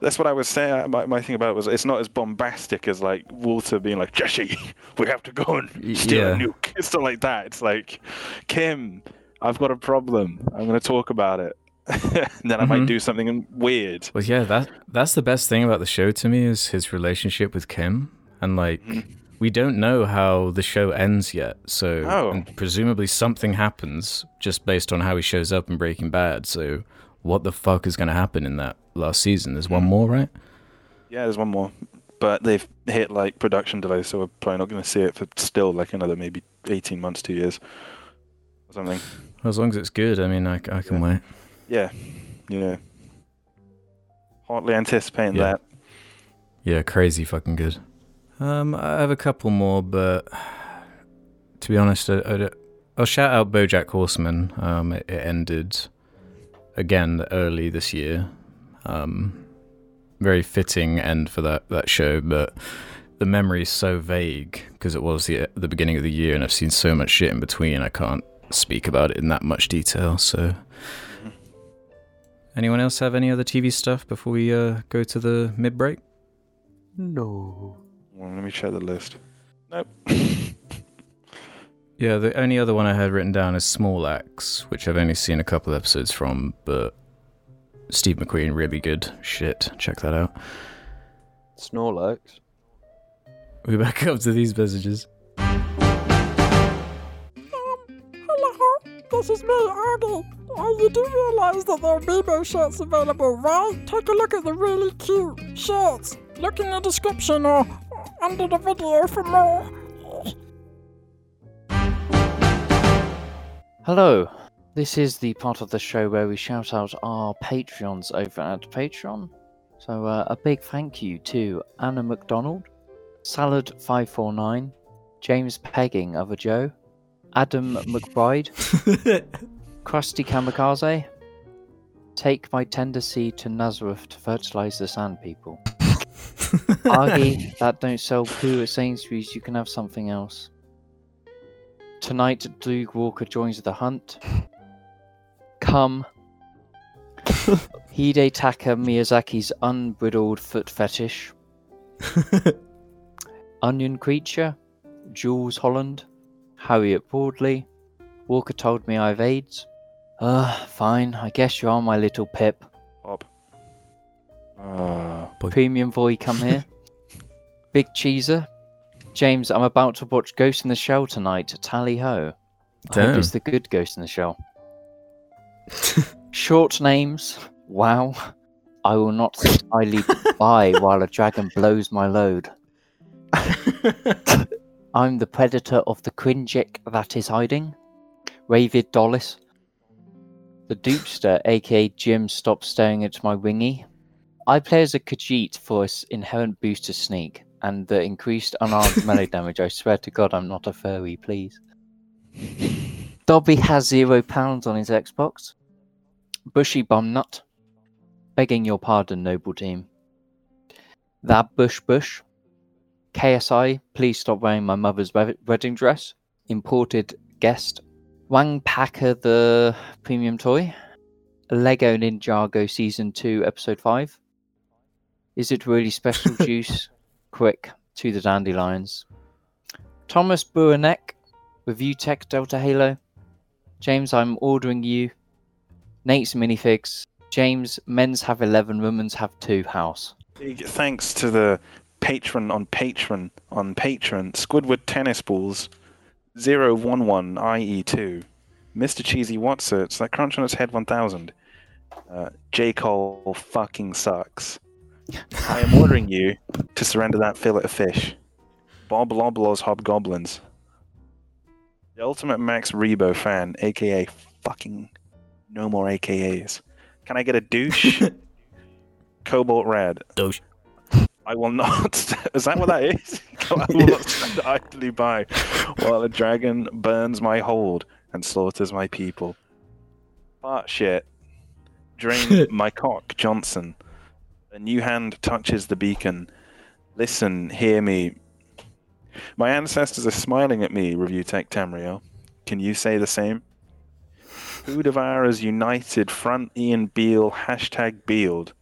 That's what I was saying. My, my thing about it was it's not as bombastic as like Walter being like Jesse, we have to go and steal yeah. a nuke. It's not like that. It's like Kim, I've got a problem. I'm going to talk about it. and then I Mhm. might do something weird. Well, yeah, that that's the best thing about the show to me is his relationship with Kim, and like Mhm. We don't know how the show ends yet. So Oh. and presumably something happens just based on how he shows up in Breaking Bad. So what the fuck is going to happen in that last season? There's one Mhm. more, right? Yeah, there's one more, but they've hit like production delays, so we're probably not going to see it for still like another maybe 18 months, two years, or something. As long as it's good, I mean, I, I can Yeah. wait. yeah, yeah. Hotly anticipating Yeah. that. Yeah, crazy fucking good. Um, I have a couple more, but to be honest, I, will shout out BoJack Horseman. Um, it, it ended again early this year. Um, very fitting end for that that show, but the memory is so vague because it was the the beginning of the year, and I've seen so much shit in between. I can't speak about it in that much detail. So, anyone else have any other TV stuff before we uh, go to the mid break? No. Well, let me check the list. Nope. Yeah, the only other one I had written down is Small Axe, which I've only seen a couple episodes from, but Steve McQueen, really good shit. Check that out. Snorlax. We back up to these messages. Um, Hello, this is me, Arnie. Oh, you do realize that there are Bebo shirts available, right? Take a look at the really cute shirts. Look in the description or under the video for more. Hello. This is the part of the show where we shout out our Patreons over at Patreon. So uh, a big thank you to Anna McDonald, Salad549, James Pegging of a Joe, Adam McBride, Krusty Kamikaze, Take my tender seed to Nazareth to fertilize the sand people. Argy, that don't sell poo at Sainsbury's, you can have something else. Tonight, Doug Walker joins the hunt. Come. Hidetaka Miyazaki's unbridled foot fetish. Onion Creature. Jules Holland. Harriet Broadley. Walker told me I've AIDS. Uh, fine, I guess you are my little pip. Uh, Premium boy, come here. Big Cheeser. James, I'm about to watch Ghost in the Shell tonight. Tally ho. I hope Damn. it's the good Ghost in the Shell. Short names. Wow. I will not sit idly by while a dragon blows my load. I'm the predator of the cringic that is hiding. Ravid Dollis. The dupster, aka Jim, stopped staring at my wingy. I play as a Khajiit for its inherent boost to sneak and the increased unarmed melee damage. I swear to God, I'm not a furry, please. Dobby has zero pounds on his Xbox. Bushy bum nut. Begging your pardon, noble team. That bush bush. KSI, please stop wearing my mother's wedding dress. Imported guest. Wang Packer, the premium toy. Lego Ninjago Season 2, Episode 5. Is it really special juice? Quick, to the dandelions. Thomas Buanek, Review Tech Delta Halo. James, I'm ordering you. Nate's minifigs. James, men's have 11, women's have 2 house. thanks to the patron on patron on patron, Squidward Tennis Balls. 011 IE2. Mr. Cheesy Watsits. That Crunch on its Head 1000. Uh, J. Cole fucking sucks. I am ordering you to surrender that fillet of fish. Bob Loblaw's Hobgoblins. The Ultimate Max Rebo fan, aka fucking no more AKAs. Can I get a douche? Cobalt Red. Douche. I will not. Is that what that is? I will not stand idly by while a dragon burns my hold and slaughters my people. Fart shit. Drain my cock, Johnson. A new hand touches the beacon. Listen, hear me. My ancestors are smiling at me, Review Tech Tamriel. Can you say the same? Who devours United Front Ian Beale hashtag Beald?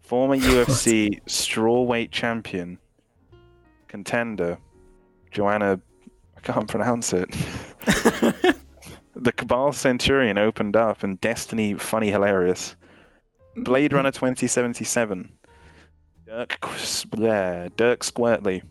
Former UFC strawweight champion, contender, Joanna. I can't pronounce it. the Cabal Centurion opened up, and Destiny funny hilarious. Blade Runner 2077. Dirk, bleh, Dirk Squirtley.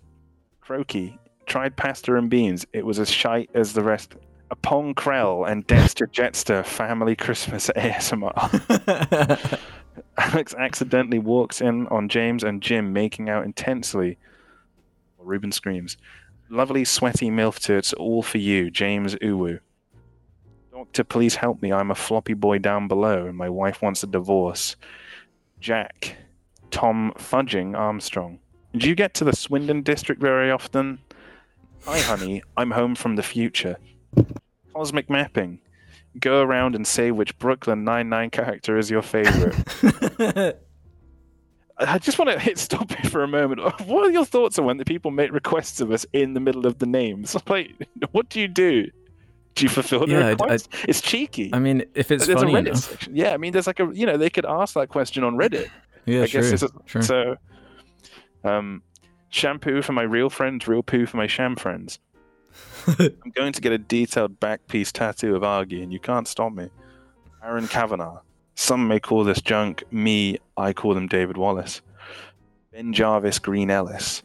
Croaky. Tried pasta and beans. It was as shite as the rest. Upon Krell and Dexter Jetster family Christmas ASMR. Alex accidentally walks in on James and Jim making out intensely. Ruben screams. Lovely, sweaty MILF tits, all for you, James Uwu. Doctor, please help me. I'm a floppy boy down below, and my wife wants a divorce. Jack, Tom Fudging Armstrong. Do you get to the Swindon district very often? Hi, honey. I'm home from the future. Cosmic mapping. Go around and say which Brooklyn Nine-Nine character is your favorite. I just want to hit stop here for a moment. What are your thoughts on when the people make requests of us in the middle of the names? Like, what do you do? You fulfill the Yeah, I- I- request? it's cheeky. I mean, if it's there's funny a Reddit enough. section. Yeah, I mean, there's like a you know they could ask that question on Reddit. Yeah, I true. guess true. so. Um, shampoo for my real friends, real poo for my sham friends. I'm going to get a detailed back piece tattoo of Argy, and you can't stop me. Aaron Kavanagh. Some may call this junk. Me, I call them David Wallace. Ben Jarvis Green Ellis.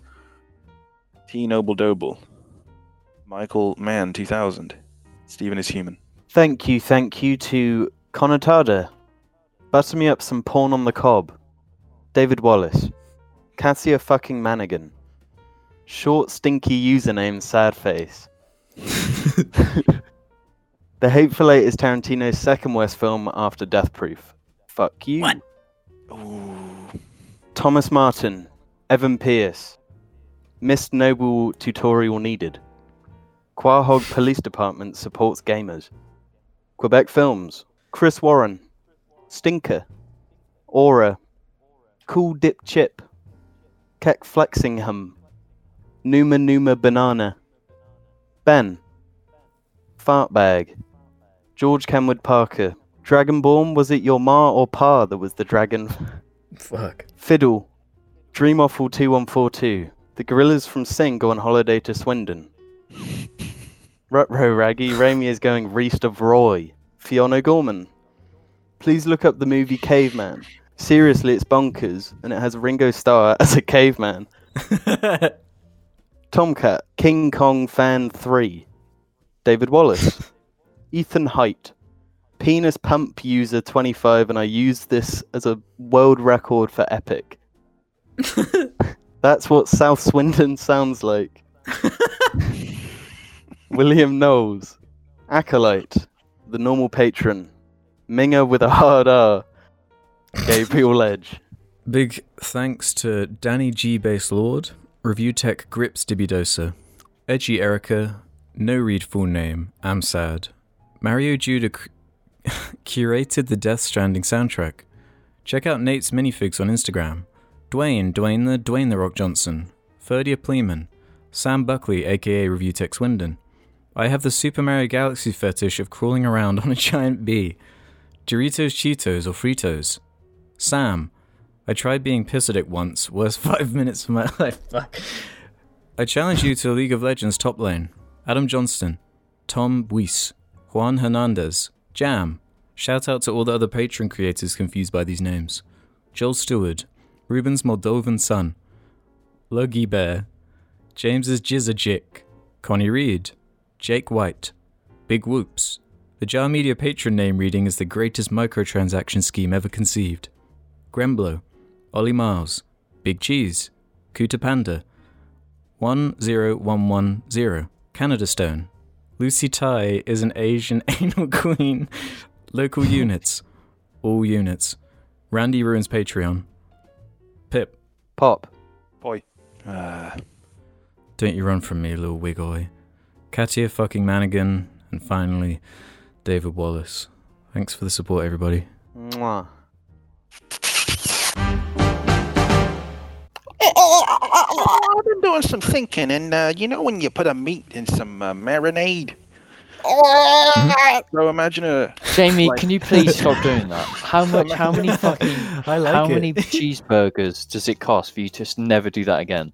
T Noble Doble. Michael Mann 2000. Stephen is human. Thank you, thank you to Connotada. Butter me up some porn on the cob. David Wallace. Cassia fucking Manigan. Short stinky username sad face. the Hateful Eight is Tarantino's second worst film after Death Proof. Fuck you. What? Ooh. Thomas Martin. Evan Pierce. Miss Noble tutorial needed. Quahog Police Department supports gamers. Quebec Films. Chris Warren. Stinker. Aura. Cool Dip Chip. Keck Flexingham. Numa Numa Banana. Ben. Fartbag. George Kenwood Parker. Dragonborn, was it your ma or pa that was the dragon? Fuck. Fiddle. Dream Awful 2142. The gorillas from Sing go on holiday to Swindon. Rutro Raggy. Raimi is going Reest of Roy. Fiona Gorman. Please look up the movie Caveman. Seriously, it's bonkers, and it has Ringo Starr as a caveman. Tomcat. King Kong Fan 3. David Wallace. Ethan Height. Penis pump user 25, and I use this as a world record for epic. That's what South Swindon sounds like. William Knowles. Acolyte. The normal patron. Minger with a hard R. Gabriel Ledge. Big thanks to Danny G. Base Lord, Review Tech Grips Dibidosa, Edgy Erica, No Read Full Name, I'm Sad, Mario Judah c- curated the Death Stranding soundtrack. Check out Nate's minifigs on Instagram. Dwayne, Dwayne the Dwayne the Rock Johnson, Ferdia Pleeman, Sam Buckley, aka Review Tech Swindon. I have the Super Mario Galaxy fetish of crawling around on a giant bee. Doritos, Cheetos, or Fritos. Sam, I tried being pissadic once. Worst five minutes of my life. Fuck. I challenge you to League of Legends top lane. Adam Johnston, Tom Weiss, Juan Hernandez, Jam. Shout out to all the other Patreon creators confused by these names. Joel Stewart, Ruben's Moldovan son, Luggy Bear, James's Jizzajik, Connie Reed, Jake White, Big Whoops. The Jar Media patron name reading is the greatest microtransaction scheme ever conceived. Gremblo, Ollie Miles, Big Cheese, Kuta Panda, 10110, Canada Stone, Lucy Tai is an Asian anal queen, local units, all units, Randy Ruins Patreon, Pip, Pop. Boy. Uh, Don't you run from me, little wig eye. Katia fucking Manigan, and finally, David Wallace. Thanks for the support, everybody. Mwah. I've been doing some thinking, and uh, you know when you put a meat in some uh, marinade. So imagine a Jamie, Like- can you please stop doing that? How much? How many fucking? I like how it. many cheeseburgers does it cost for you to just never do that again?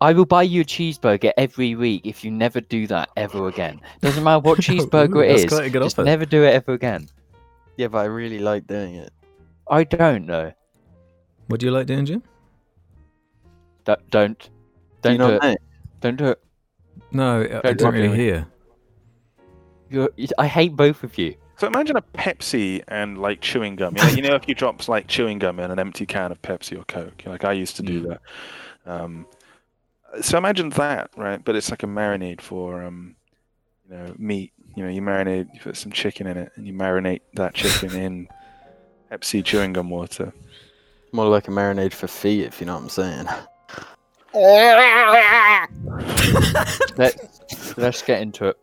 I will buy you a cheeseburger every week if you never do that ever again. Doesn't matter what cheeseburger Ooh, it that's is. quite a good just offer. never do it ever again. Yeah, but I really like doing it. I don't know. What do you like doing, Jim? Don't don't Do don't you do, not it. know? Don't do it. No, I- I Don't didn't really hear. You're, I hate both of you. So imagine a Pepsi and like chewing gum. You know, you know if you drop like chewing gum in an empty can of Pepsi or Coke, like I used to do Mm. that. Um, so imagine that, right? But it's like a marinade for um, you know, meat. You know, you marinate, you put some chicken in it, and you marinate that chicken in Pepsi chewing gum water. More like a marinade for feet, if you know what I'm saying. Let's let's get into it.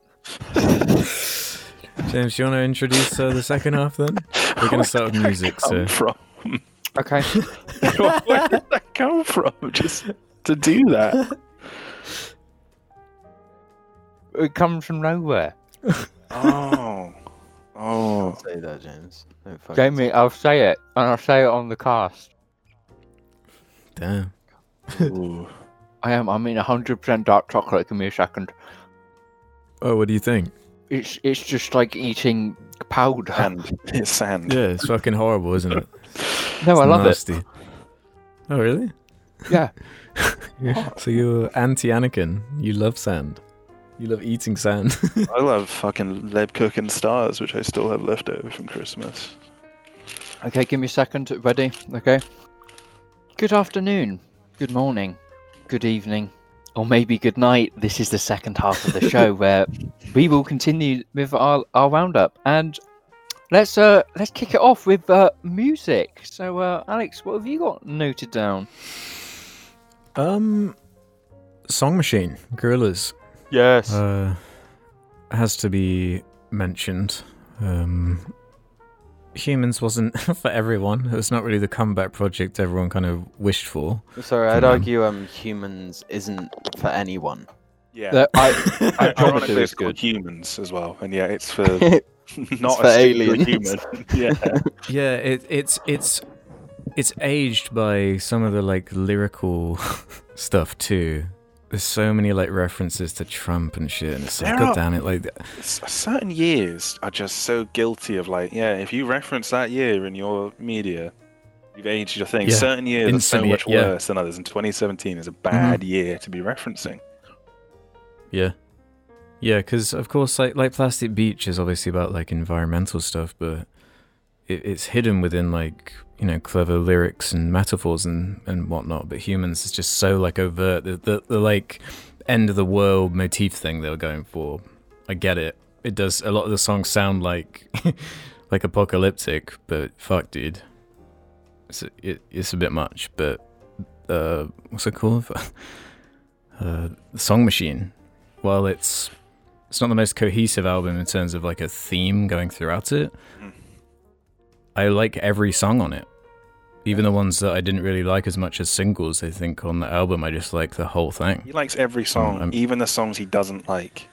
James, you want to introduce uh, the second half then? We're going to start with music, so. From? Okay. Where did that come from? Just to do that? it comes from nowhere. Oh, oh. Say that, James. Don't fucking Jamie, I'll say it, and I'll say it on the cast. Damn. Ooh. I am. I mean, hundred percent dark chocolate. Give me a second. Oh, what do you think? It's it's just like eating powder. Sand. It's sand. Yeah, it's fucking horrible, isn't it? no, I love nasty. Oh, really? It. Yeah. So you're anti Anakin. You love sand. You love eating sand. I love fucking Lebkuchen stars, which I still have left over from Christmas. Okay, give me a second. Ready? Okay. Good afternoon. Good morning. Good evening. Or maybe good night. This is the second half of the show where we will continue with our, our roundup. And let's uh let's kick it off with uh music. So uh Alex, what have you got noted down? Um, Song Machine, Gorillaz, Yes. uh, has to be mentioned. Um, Humans wasn't for everyone. It was not really the comeback project everyone kind of wished for. Sorry, I'd Come argue um humans isn't for anyone. Yeah. I, Andromeda Ironically, is it's called humans as well, and yeah, it's for not for a singular aliens. human. yeah. Yeah, it, it's it's it's aged by some of the like lyrical stuff too. There's so many like references to Trump and shit, and it's like, god damn it, like certain years are just so guilty of like, yeah, if you reference that year in your media, you've aged your thing. Yeah, Certain years are so much yeah. worse than others, and 2017 is a bad mm-hmm. year to be referencing. Yeah, yeah, because of course, like like Plastic Beach is obviously about like environmental stuff, but it, it's hidden within like you know clever lyrics and metaphors and and whatnot. But humans is just so like overt. The, the the like end of the world motif thing they were going for. I get it. It does. A lot of the songs sound like like apocalyptic, but fuck, dude, it's a, it, it's a bit much. But uh, what's it called? uh, the Song Machine while it's it's not the most cohesive album in terms of like a theme going throughout it, Mm. I like every song on it. Even the ones that I didn't really like as much as singles, I think on the album I just like the whole thing. He likes every song, I'm- even the songs he doesn't like.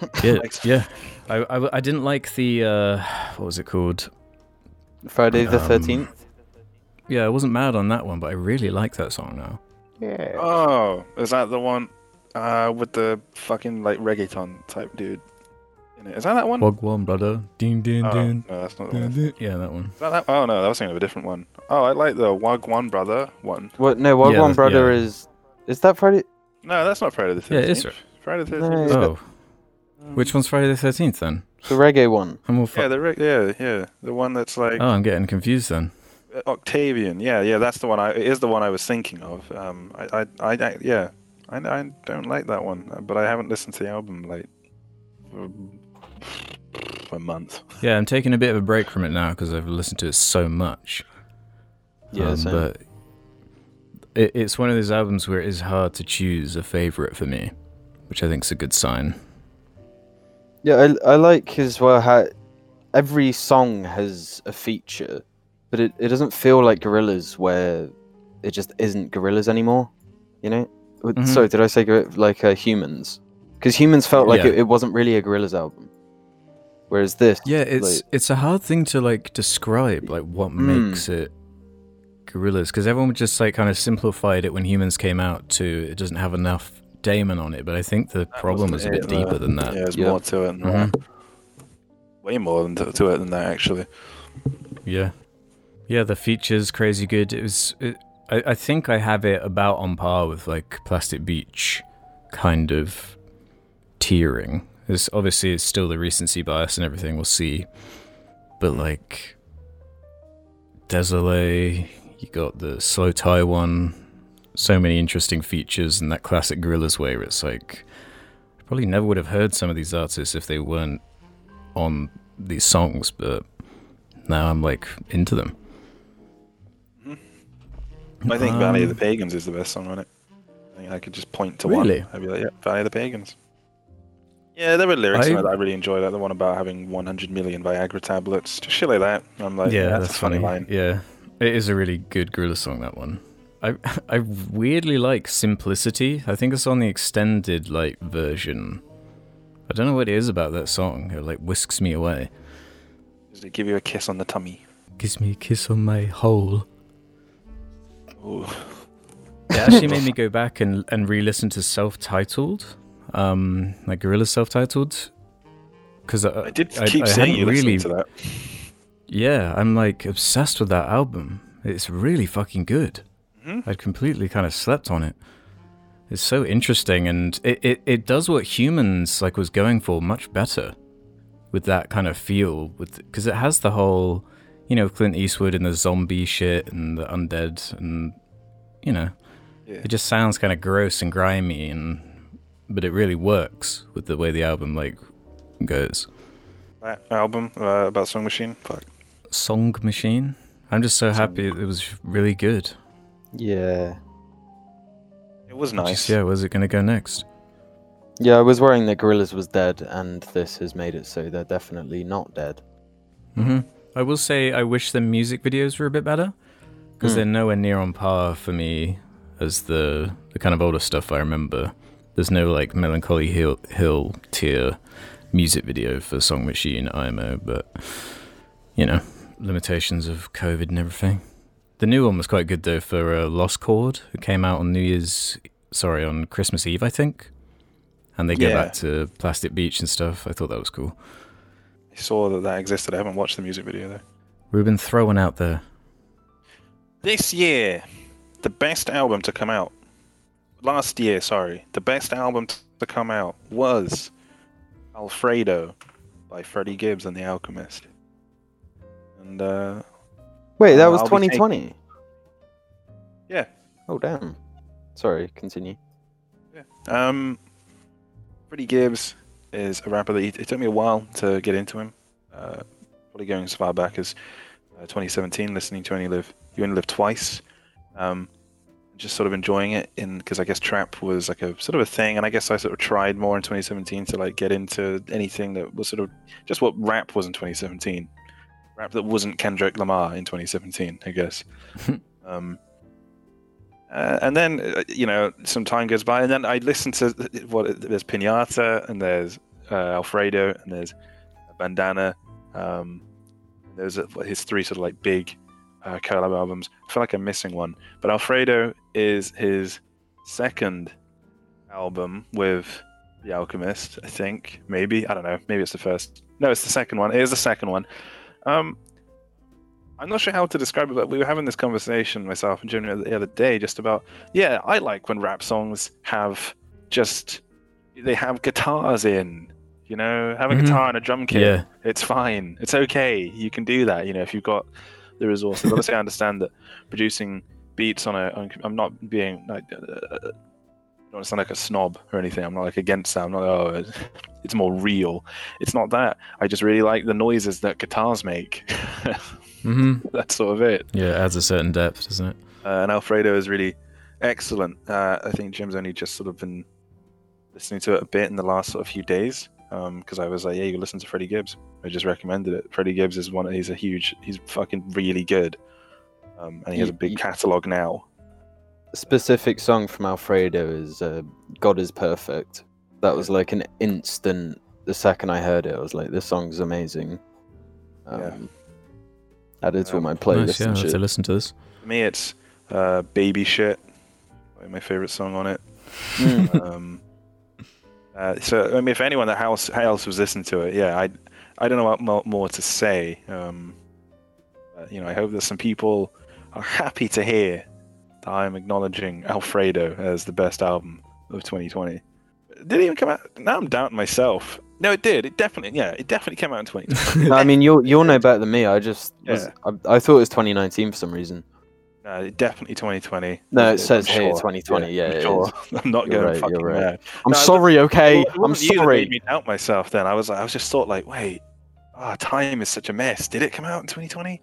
Yeah, Likes- yeah. I, I, I didn't like the uh, what was it called? Friday the Um, thirteenth. Yeah, I wasn't mad on that one, but I really like that song now. yeah. Oh, is that the one uh, with the fucking like reggaeton type dude? In it? Is that that one? Wagwan brother, ding ding Oh, ding. no, that's not the ding, one. ding. Yeah, that one. Is that that? Oh no, that was thinking of a different one. Oh, I like the Wagwan Brother one. What? No, what Yeah, one brother yeah. is? Is that Friday? No, that's not Friday the Thirteenth. Yeah, Thirteenth. it is. Friday the Thirteenth. Yeah. Oh, which one's Friday the Thirteenth then? The reggae one. I'm all fu- Yeah, the re- yeah, yeah, the one that's like Oh, I'm getting confused then. Octavian. Yeah, yeah, that's the one. I it is the one I was thinking of. Um, I, I, I, I yeah, I, I don't like that one, uh, but I haven't listened to the album like for, for a month. Yeah, I'm taking a bit of a break from it now because I've listened to it so much. Yeah, Um, same. but it, it's one of those albums where it is hard to choose a favorite for me, which I think is a good sign. Yeah, I, I like as well how every song has a feature, but it, it doesn't feel like Gorillaz where it just isn't Gorillaz anymore. You know? Mhm. Sorry, did I say like uh, Humans? Because Humans felt like Yeah. it, it wasn't really a Gorillaz album. Whereas this, Yeah, it's like, it's a hard thing to like describe, like what Mm. makes it Gorillaz, because everyone just like kind of simplified it when humans came out to it doesn't have enough Damon on it, but I think the problem was a bit Yeah, deeper than that. Yeah, there's Yeah. more to it. Than Mhm. that. Way more than to, to it than that, actually. Yeah, yeah. The features crazy good. It was. It, I, I think I have it about on par with like Plastic Beach, kind of tiering. It's obviously it's still the recency bias and everything. We'll see, but like Desolé, you got the slowthai one. So many interesting features and that classic Gorillaz way where it's like I Probably never would have heard some of these artists if they weren't on these songs, but now I'm like into them. I think Valley of the Um, Pagans is the best song on it. I think I could just point to Really? one. I'd be like, yeah, Valley of the Pagans. Yeah, there were lyrics I- that I really enjoyed, like the one about having 100 million Viagra tablets, just shit like that. I'm like, yeah, that's, a funny, funny. line. Yeah, it is a really good Gorilla song. That one. I I weirdly like Simplicity. I think it's on the extended like version. I don't know what it is about that song. It like whisks me away. Does it give you a kiss on the tummy? Gives me a kiss on my hole. Ooh. It actually made me go back and, and re-listen to self-titled, um, like Gorilla self-titled, because I, I did I- keep I saying hadn't you really, to that. yeah, I'm like obsessed with that album. It's really fucking good. Mhm. I'd completely kind of slept on it. It's so interesting, and it, it, it does what humans like was going for much better with that kind of feel, with because it has the whole, you know, Clint Eastwood and the zombie shit and the undead, and you know, Yeah. it just sounds kind of gross and grimy, and but it really works with the way the album like goes. That album uh, about Song Machine? Fuck. Song Machine. I'm just so happy it was really good. Yeah. It was Just, nice. yeah, where's it gonna go next? Yeah, I was worrying that Gorillaz was dead, and this has made it so they're definitely not dead. hmm I will say I wish the music videos were a bit better because Hmm. they're nowhere near on par for me as the the kind of older stuff I remember. There's no like Melancholy Hill, Hill tier music video for Song Machine IMO, but you know limitations of COVID and everything. The new one was quite good though for uh, Lost Chord. It came out on New Year's, sorry, on Christmas Eve, I think. And they go Yeah. back to Plastic Beach and stuff. I thought that was cool. I saw that that existed. I haven't watched the music video though. Ruben throwing out there. This year, the best album to come out. Last year, sorry, the best album to come out was Alfredo by Freddie Gibbs and The Alchemist. And uh, Wait, that Uh, was I'll be 2020. Yeah. Oh damn. Sorry, continue. Yeah. Um, Freddie Gibbs is a rapper that he, it took me a while to get into him. Uh, probably going as far back as uh, 2017, listening to Only Live You Only Live Twice. Um, just sort of enjoying it in because I guess trap was like a sort of a thing, and I guess I sort of tried more in 2017 to like get into anything that was sort of just what rap was in 2017. Rap that wasn't Kendrick Lamar in 2017, I guess. um, uh, and then uh, you know some time goes by, and then I listen to what there's Pinata and there's uh, Alfredo and there's Bandana. Um, there's uh, his three sort of like big uh, collab albums. I feel like I'm missing one, but Alfredo is his second album with The Alchemist. I think maybe I don't know. Maybe it's the first. No, it's the second one. It is the second one. Um, I'm not sure how to describe it, but we were having this conversation myself and Junior the other day just about yeah, I like when rap songs have just they have guitars in. You know, have a Mhm. guitar and a drum kit. Yeah. It's fine. It's okay. You can do that. You know, if you've got the resources. Obviously, I understand that producing beats on a. On, I'm not being like. Uh, I don't sound like a snob or anything. I'm not like against that. I'm not. Oh, it's- more real. It's not that. I just really like the noises that guitars make. hmm That's sort of it. Yeah, it adds a certain depth, doesn't it? Uh, and Alfredo is really excellent. Uh, I think Jim's only just sort of been listening to it a bit in the last sort of few days because I was like, yeah, you listen to Freddie Gibbs. I just recommended it. Freddie Gibbs is one. He's a huge. He's fucking really good. Um, and he has a big catalog now. Specific song from Alfredo is uh, "God Is Perfect." That was like an instant. The second I heard it, I was like, "This song's amazing." Um, Yeah. Added to Um, my playlist nice, yeah, and shit. to listen to this. For me, it's uh, "Baby Shit," my favorite song on it. Mm. um, uh, so I mean, if anyone that else, else was listening to it, yeah, I I don't know what more, more to say. Um, but, you know, I hope that some people are happy to hear that I'm acknowledging Alfredo as the best album of 2020. Did it even come out? Now I'm doubting myself. No, it did. It definitely, yeah, it definitely came out in 2020. No, I mean, you'll you'll know better than me. I just was, Yeah. I, I thought it was 2019 for some reason. No, definitely 2020. No, it I'm says here sure. 2020. Yeah, I'm sure. I'm not You're going right, fucking right. mad. I'm No, it sorry, okay? Well, it I'm wasn't you that sorry. made me doubt myself. Then I was, I was just thought like, wait, ah, time is such a mess. Did it come out in 2020? It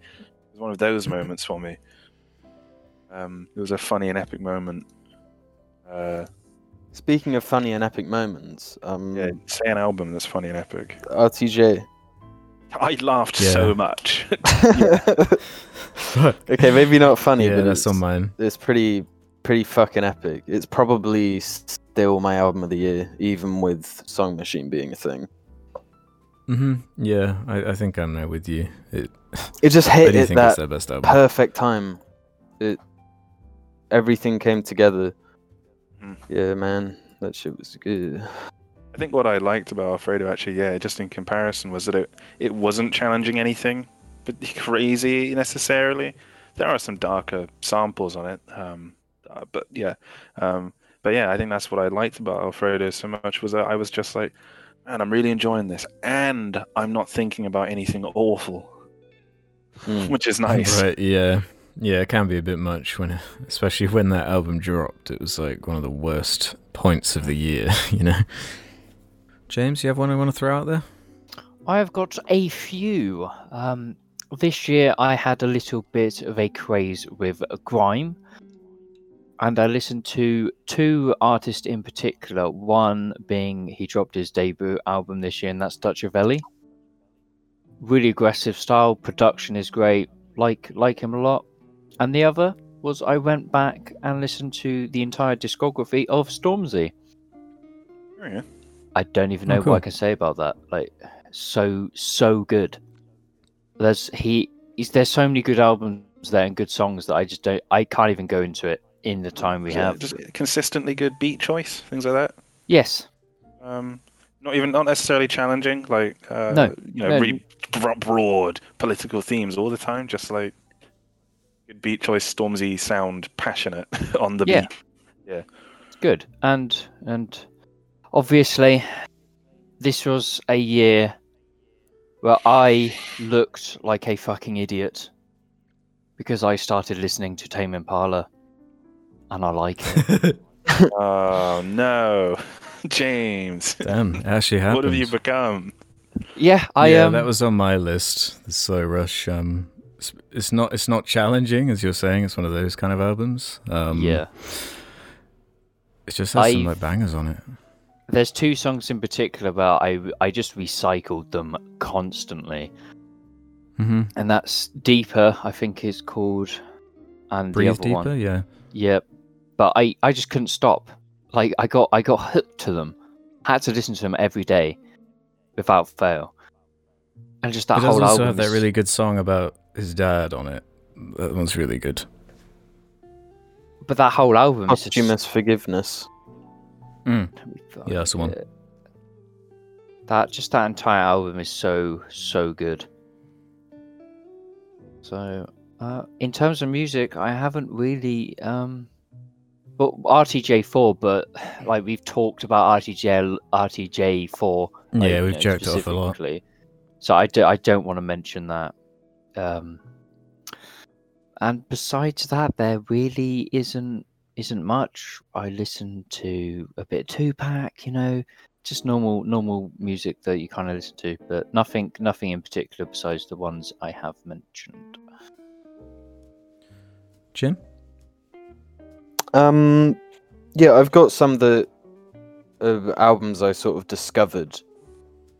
was one of those moments for me. Um, it was a funny and epic moment. Uh, Speaking of funny and epic moments, um, yeah, say an album that's funny and epic. RTJ. I laughed Yeah. so much. okay, maybe not funny, yeah, but that's it's, on mine. it's pretty, pretty fucking epic. It's probably still my album of the year, even with Song Machine being a thing. hmm Yeah, I, I think I'm there with you. It, It just hit do at it's that their best album. perfect time. It, everything came together. Hmm. Yeah, man, that shit was good. I think what I liked about Alfredo actually, yeah, just in comparison, was that it it wasn't challenging anything but crazy necessarily. There are some darker samples on it, um, uh, but yeah, um, but yeah, I think that's what I liked about Alfredo so much was that I was just like, man, I'm really enjoying this, and I'm not thinking about anything awful, Mm. which is nice. Right, yeah. Yeah, it can be a bit much when, especially when that album dropped. It was like one of the worst points of the year, you know. James, you have one I want to throw out there? I've got a few. Um, this year I had a little bit of a craze with grime, and I listened to two artists in particular. One being he dropped his debut album this year, and that's Dutchavelli. Really aggressive style, production is great. Like like him a lot. And the other was I went back and listened to the entire discography of Stormzy. Oh, yeah. I don't even Oh, know cool. what I can say about that. Like, so so good. There's he is there's so many good albums there and good songs that I just don't I can't even go into it in the time we Yeah, have. just consistently good beat choice, things like that. Yes, Um, not even not necessarily challenging, like uh, No, you know, no. really broad political themes all the time. Just like good beat choice, Stormzy sound passionate on the Yeah. beat. it's good. And and obviously this was a year where I looked like a fucking idiot because I started listening to Tame Impala and I like it. Oh no, James, Damn, it actually happened. what have you become? yeah, I yeah, um that was on my list. The Slow Rush. Um, it's, it's not it's not challenging as you're saying. It's one of those kind of albums. Um, yeah. it just has some I've- like bangers on it. There's two songs in particular where I I just recycled them constantly, hmm and that's "Deeper." I think is called, and Breathe the other deeper. one, Yeah. yep. But I I just couldn't stop. Like I got I got hooked to them. Had to listen to them every day, without fail. And just that it whole also album. have that is- really good song about his dad on it. That one's really good. but that whole album is just, Posthumous forgiveness. Mm. Yeah, that's the one. That just that entire album is so so good. So, uh, in terms of music, I haven't really um, but RTJ4, but like we've talked about RTJ RTJ4. like, Yeah, we've know, joked it off a lot. So I, do, I don't want to mention that. Um, and besides that, there really isn't isn't much. I listen to a bit of Tupac, you know, just normal normal music that you kind of listen to, but nothing nothing in particular besides the ones I have mentioned. Jim. Um, yeah, I've got some that uh, albums I sort of discovered,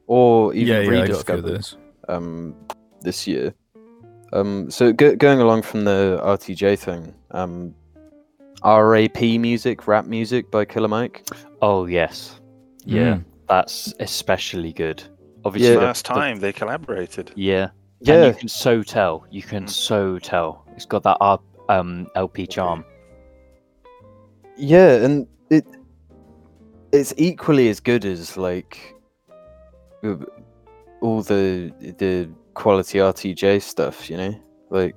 or even yeah, yeah, I got a few of rediscovered those. um, this year. Um, so go- going along from the RTJ thing, um, RAP music, rap music by Killer Mike. Oh yes, yeah, Mm. that's especially good. Obviously, Yeah. the- First the- time they collaborated. yeah, and Yeah, you can so tell. You can Mm. so tell. It's got that R- um, El-P charm. yeah, and it it's equally as good as like uh, all the the quality RTJ stuff, you know. Like,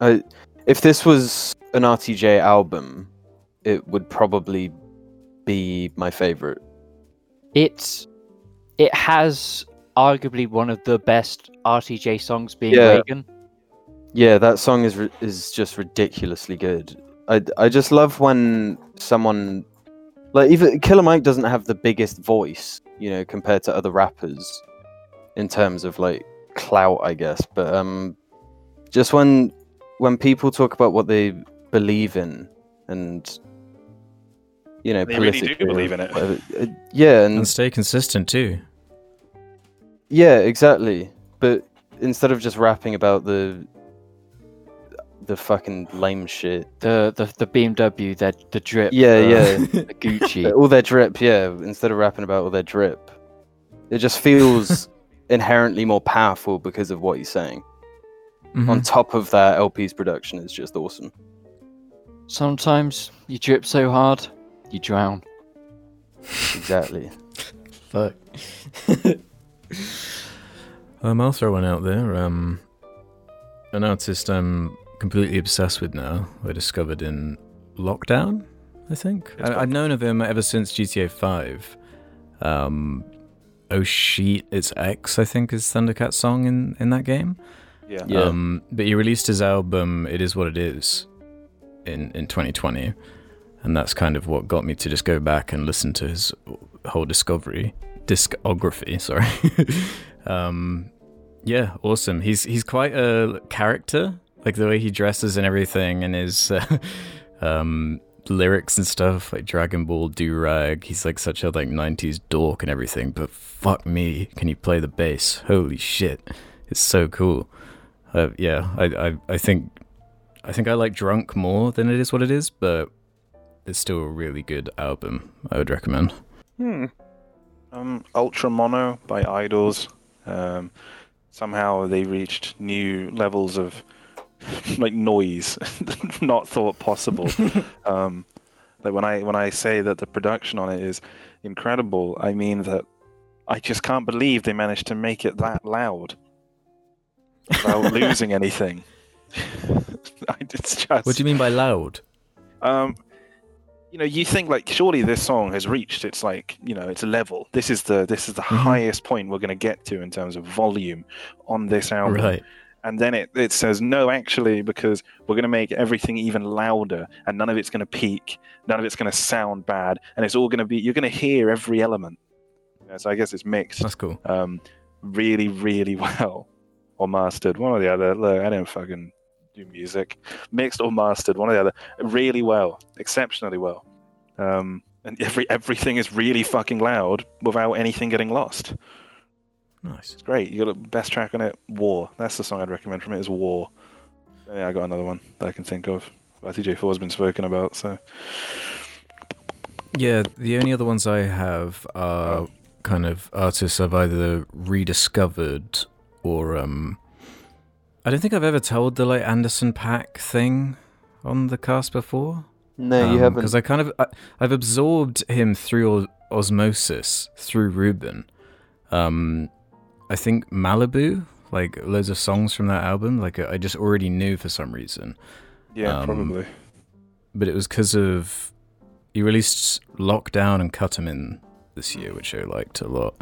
I if this was an RTJ album, it would probably be my favorite. It's it has arguably one of the best RTJ songs being Yeah. Reagan. Yeah, that song is is just ridiculously good. I I just love when someone like even Killer Mike doesn't have the biggest voice, you know, compared to other rappers in terms of like clout, I guess. But um, just when when people talk about what they believe in and you know, They really do politically believe in it. whatever- uh, yeah, and And stay consistent too. yeah, exactly. But instead of just rapping about the the fucking lame shit, The the, the BMW, the the drip. Yeah, the, yeah. The Gucci. all their drip, yeah. Instead of rapping about all their drip, it just feels inherently more powerful because of what he's saying. Mhm. On top of that, El-P's production is just awesome. Sometimes you drip so hard, you drown. Exactly. Fuck. um, I'll throw one out there. Um, an artist I'm completely obsessed with now. I discovered in lockdown. I think It's I, I've known of him ever since GTA Five. Um, oh sheet, it's X. I think is Thundercat's song in in that game. Yeah. Yeah. Um, but he released his album "It Is What It Is" in in 2020, and that's kind of what got me to just go back and listen to his whole discovery discography. Sorry. um, yeah, awesome. He's he's quite a character, like the way he dresses and everything, and his uh, um, lyrics and stuff, like Dragonball Durag. He's like such a like 90s dork and everything. But fuck me, can he play the bass? Holy shit, it's so cool. Uh, yeah, I, I I think I think I like Drunk more than it is what it is, but it's still a really good album. I would recommend. Hmm. Um, Ultra Mono by IDLES. Um, somehow they reached new levels of like noise, not thought possible. um, like when I when I say that the production on it is incredible, I mean that I just can't believe they managed to make it that loud without losing anything. I, it's just. What do you mean by loud? Um, you know, you think like surely this song has reached its like you know its level. This is the this is the Mhm. highest point we're going to get to in terms of volume on this album. Right. And then it, it says no, actually, because we're going to make everything even louder, and none of it's going to peak, none of it's going to sound bad, and it's all going to be you're going to hear every element. You know, so I guess it's mixed That's cool. um, really, really well, or mastered. One or the other. Look, I don't fucking do music. Mixed or mastered, one or the other. Really well, exceptionally well. Um, and every everything is really fucking loud without anything getting lost. Nice. It's great. You got the best track on it, War. That's the song I'd recommend from it. Is War. Yeah, I got another one that I can think of. RTJ4 has been spoken about, so Yeah, the only other ones I have are kind of artists I've either rediscovered or um I don't think I've ever told the like Anderson .Paak thing on the cast before. No, you haven't. Because I kind of I, I've absorbed him through os- osmosis through Ruben. Um, I think Malibu, like loads of songs from that album, like I just already knew for some reason. yeah, Um, probably. But it was because of he released Lockdown and Cut 'Em In this year, which I liked a lot.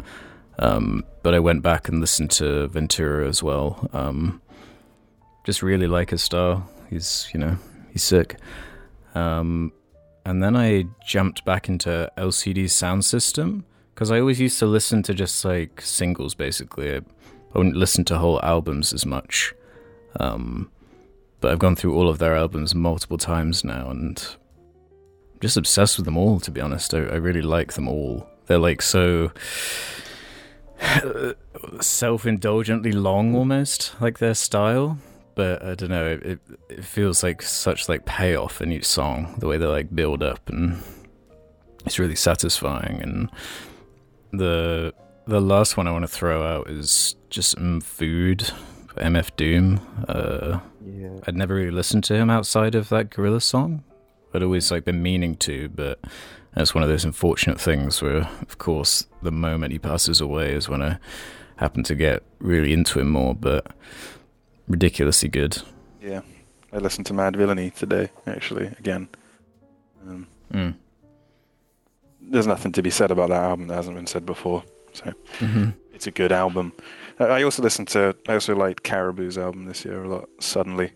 Um, but I went back and listened to Ventura as well. Um, just really like his style. He's you know he's sick. Um, and then I jumped back into LCD Soundsystem because I always used to listen to just like singles. Basically, I, I wouldn't listen to whole albums as much. Um, but I've gone through all of their albums multiple times now, and I'm just obsessed with them all. To be honest, I, I really like them all. They're like so self-indulgently long, almost like their style. But I don't know. It it feels like such like payoff in each song. The way they like build up, and it's really satisfying. And the the last one I want to throw out is just mm, food. MF Doom. Uh, yeah. I'd never really listened to him outside of that Gorillaz song. I'd always like been meaning to, but that's one of those unfortunate things where, of course, the moment he passes away is when I happen to get really into him more. But ridiculously good. Yeah, I listened to Madvillainy today, actually, again. Um, Mm. there's nothing to be said about that album that hasn't been said before. So hmm it's a good album. I also listened to. I also liked Caribou's album this year a lot. Suddenly,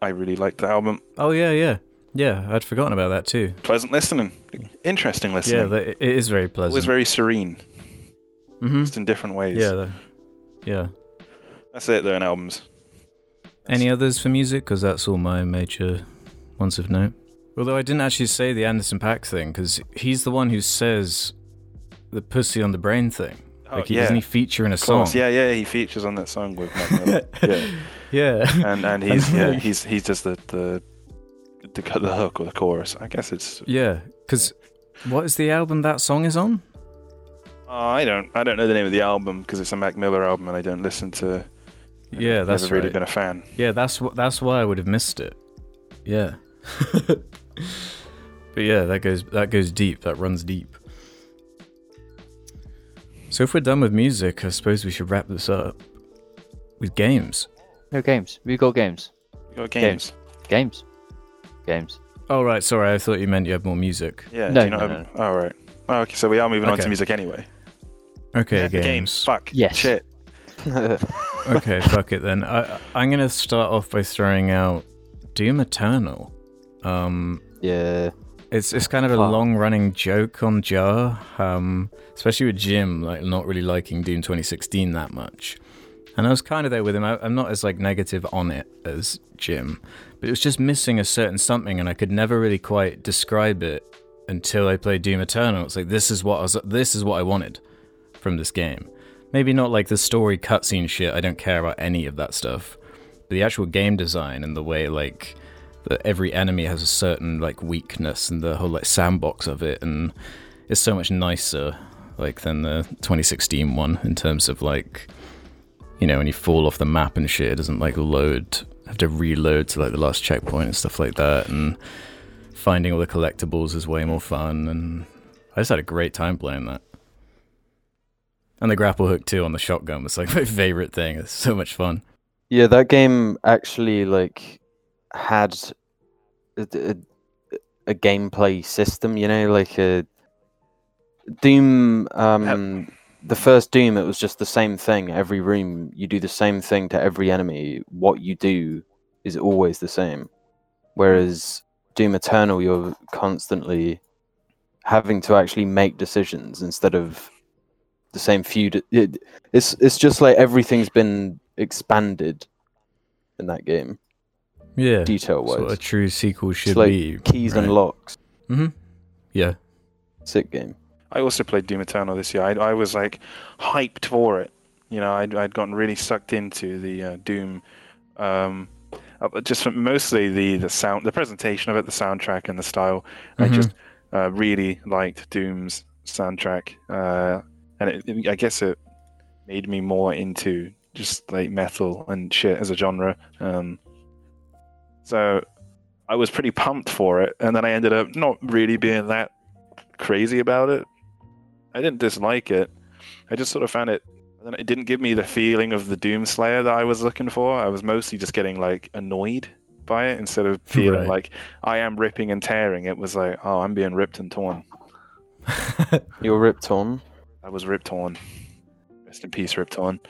I really liked the album. Oh yeah, yeah, yeah. I'd forgotten about that too. Pleasant listening, interesting listening. Yeah, it is very pleasant. it was very serene, hmm just in different ways. Yeah, the, yeah. That's it. Though in albums. Any others for music? Because that's all my major ones of note. Although I didn't actually say the Anderson .Paak thing, because he's the one who says the pussy on the brain thing. Oh, like, he, yeah. doesn't he feature in a song? yeah, yeah, he features on that song with Mac Miller. yeah, Yeah. and and he's yeah, he's he's just the the the, the hook or the chorus. I guess it's. yeah. Because what is the album that song is on? Oh, I don't I don't know the name of the album because it's a Mac Miller album and I don't listen to. Yeah, that's never really right. been a fan. Yeah, that's what. That's why I would have missed it. Yeah. but yeah, that goes that goes deep. That runs deep. So if we're done with music, I suppose we should wrap this up with games. No games. We got games. You got games. Games. Games. Oh right, sorry. I thought you meant you had more music. Yeah. No, do you not no, have... Oh right. Oh, okay, so we are moving on to music anyway. Okay, Yeah, games. games. Fuck. Yes. Shit. okay, fuck it then. I I'm gonna start off by throwing out Doom Eternal. Um, yeah. It's it's kind of a long running joke on Jar, um, especially with Jim, like not really liking Doom 2016 that much. And I was kind of there with him. I, I'm not as like negative on it as Jim, but it was just missing a certain something, and I could never really quite describe it until I played Doom Eternal. It's like this is what I was, this is what I wanted from this game. Maybe not like the story cutscene shit. I don't care about any of that stuff, but the actual game design and the way like that every enemy has a certain like weakness and the whole like sandbox of it and it's so much nicer like than the 2016 one in terms of like you know when you fall off the map and shit it doesn't like load have to reload to like the last checkpoint and stuff like that and finding all the collectibles is way more fun and I just had a great time playing that and the grapple hook too on the shotgun was like my favorite thing it's so much fun Yeah, that game actually like had a, a, a gameplay system, you know, like a Doom. Um, the first Doom, it was just the same thing. Every room, you do the same thing to every enemy. What you do is always the same. Whereas Doom Eternal, you're constantly having to actually make decisions instead of the same feud. It, it's it's just like everything's been expanded in that game, yeah detail wise, what a true sequel should like be Keys and right? locks. hmm Yeah. Sick game. I also played Doom Eternal this year. I, I was like hyped for it. You know, I'd, I'd gotten really sucked into the uh, Doom, um, uh, just from mostly the the sound, the presentation of it, the soundtrack, and the style. I Mhm. just uh, really liked Doom's soundtrack, uh, and it, it- I guess it made me more into just like metal and shit as a genre. Um, so I was pretty pumped for it, and then I ended up not really being that crazy about it. I didn't dislike it. I just sort of found it. I It didn't give me the feeling of the Doom Slayer that I was looking for. I was mostly just getting like annoyed by it instead of feeling Right. like I am ripping and tearing. It was like, oh, I'm being ripped and torn. You're ripped on. I was ripped torn. Rest in peace, ripped torn.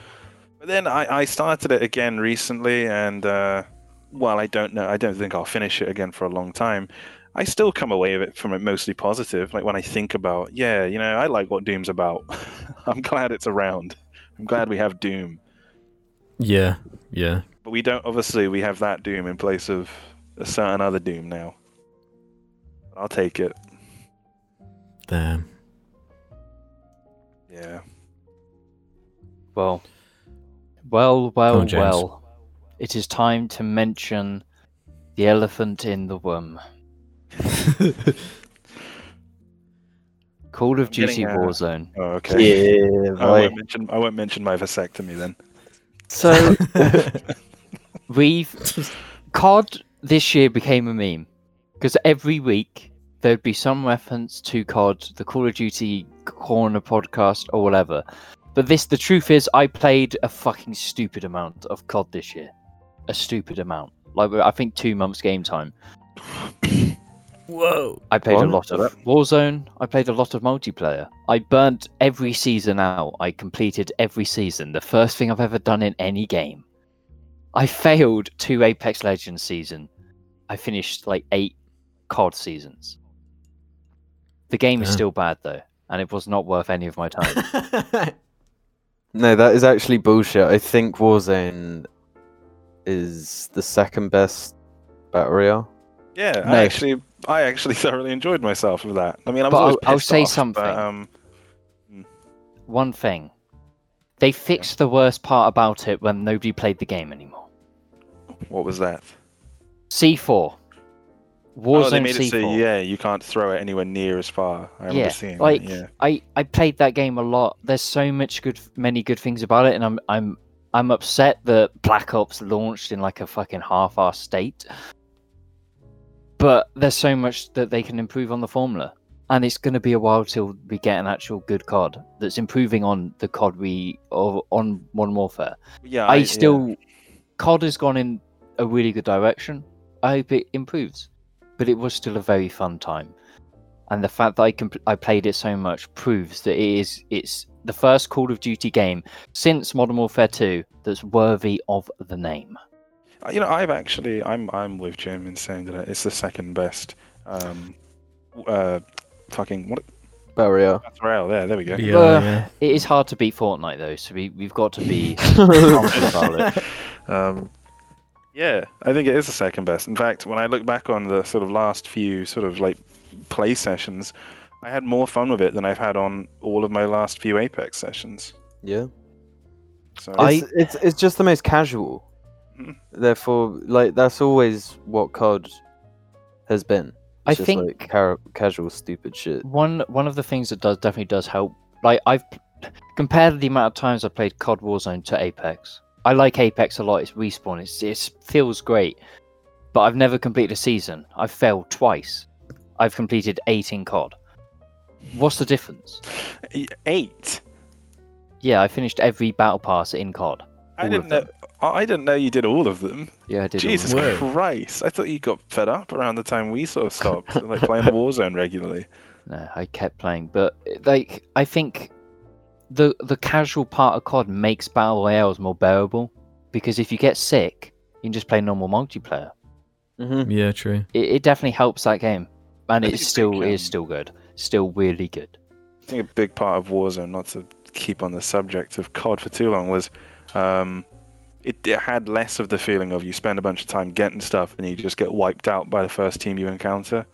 But then I, I started it again recently, and uh, well, I don't know. I don't think I'll finish it again for a long time. I still come away with it from it mostly positive. Like when I think about, yeah, you know, I like what Doom's about. I'm glad it's around. I'm glad we have Doom, yeah. Yeah. but we don't. Obviously, we have that Doom in place of a certain other Doom now. I'll take it. Damn. Yeah. Well, well, well, on, well. It is time to mention the elephant in the room. Call of I'm getting Duty Warzone. Oh, okay. Yeah, I won't mention. I won't mention my vasectomy then. So we've COD this year became a meme because every week there'd be some reference to COD, the Call of Duty Corner podcast or whatever. But this, the truth is, I played a fucking stupid amount of COD this year. A stupid amount. Like I think two months game time. Whoa. I played What? a lot of Warzone. I played a lot of multiplayer. I burnt every season out. I completed every season. The first thing I've ever done in any game. I failed two Apex Legends season. I finished like eight COD seasons. The game is still bad though, and it was not worth any of my time. No, that is actually bullshit. I think Warzone is the second best battle royale. Yeah, No. I actually, I actually thoroughly enjoyed myself with that. I mean, I was but I'll, I'll say off, something. But, um, One thing. They fixed the worst part about it when nobody played the game anymore. what was that? C4. Warzone oh, they made C4. it so yeah, you can't throw it anywhere near as far. I remember yeah, seeing like that. Yeah. I, I played that game a lot. There's so much good, many good things about it, and I'm I'm I'm upset that Black Ops launched in like a fucking half-assed state. But there's so much that they can improve on the formula, and it's going to be a while till we get an actual good COD that's improving on the COD we or on Modern Warfare. Yeah, I yeah. still COD has gone in a really good direction. I hope it improves, but it was still a very fun time, and the fact that I can I played it so much proves that it is it's the first Call of Duty game since Modern Warfare 2 that's worthy of the name. Uh, You know, I've actually, I'm, I'm with Jim in saying that it's the second best. Um, uh, fucking what? Battle royale. Battle Royale. There, there we go. Yeah, Uh, yeah. It is hard to beat Fortnite though, so we we've got to be confident about it. um, yeah, I think it is the second best. In fact, when I look back on the sort of last few sort of like play sessions, I had more fun with it than I've had on all of my last few Apex sessions. Yeah. So I- It's, it's it's just the most casual. Mhm. Therefore, like that's always what COD has been. I just, think- like, ca- casual stupid shit. one one of the things that does definitely does help like i've compared the amount of times i played cod warzone to apex i like apex a lot it's respawn it's it feels great but i've never completed a season i've failed twice i've completed eight in cod what's the difference eight. yeah i finished every battle pass in cod I didn't know. them. I didn't know you did all of them. yeah i did all of Jesus them. Christ! I thought you got fed up around the time we sort of stopped, like playing Warzone regularly. no i kept playing but like i think the the casual part of cod makes battle royales more bearable because if you get sick you can just play normal multiplayer hmm Yeah, true. it, it definitely helps that game, and I it think it's still is um, still good, still really good. I think a big part of Warzone, not to keep on the subject of COD for too long, was um, it, it had less of the feeling of you spend a bunch of time getting stuff and you just get wiped out by the first team you encounter.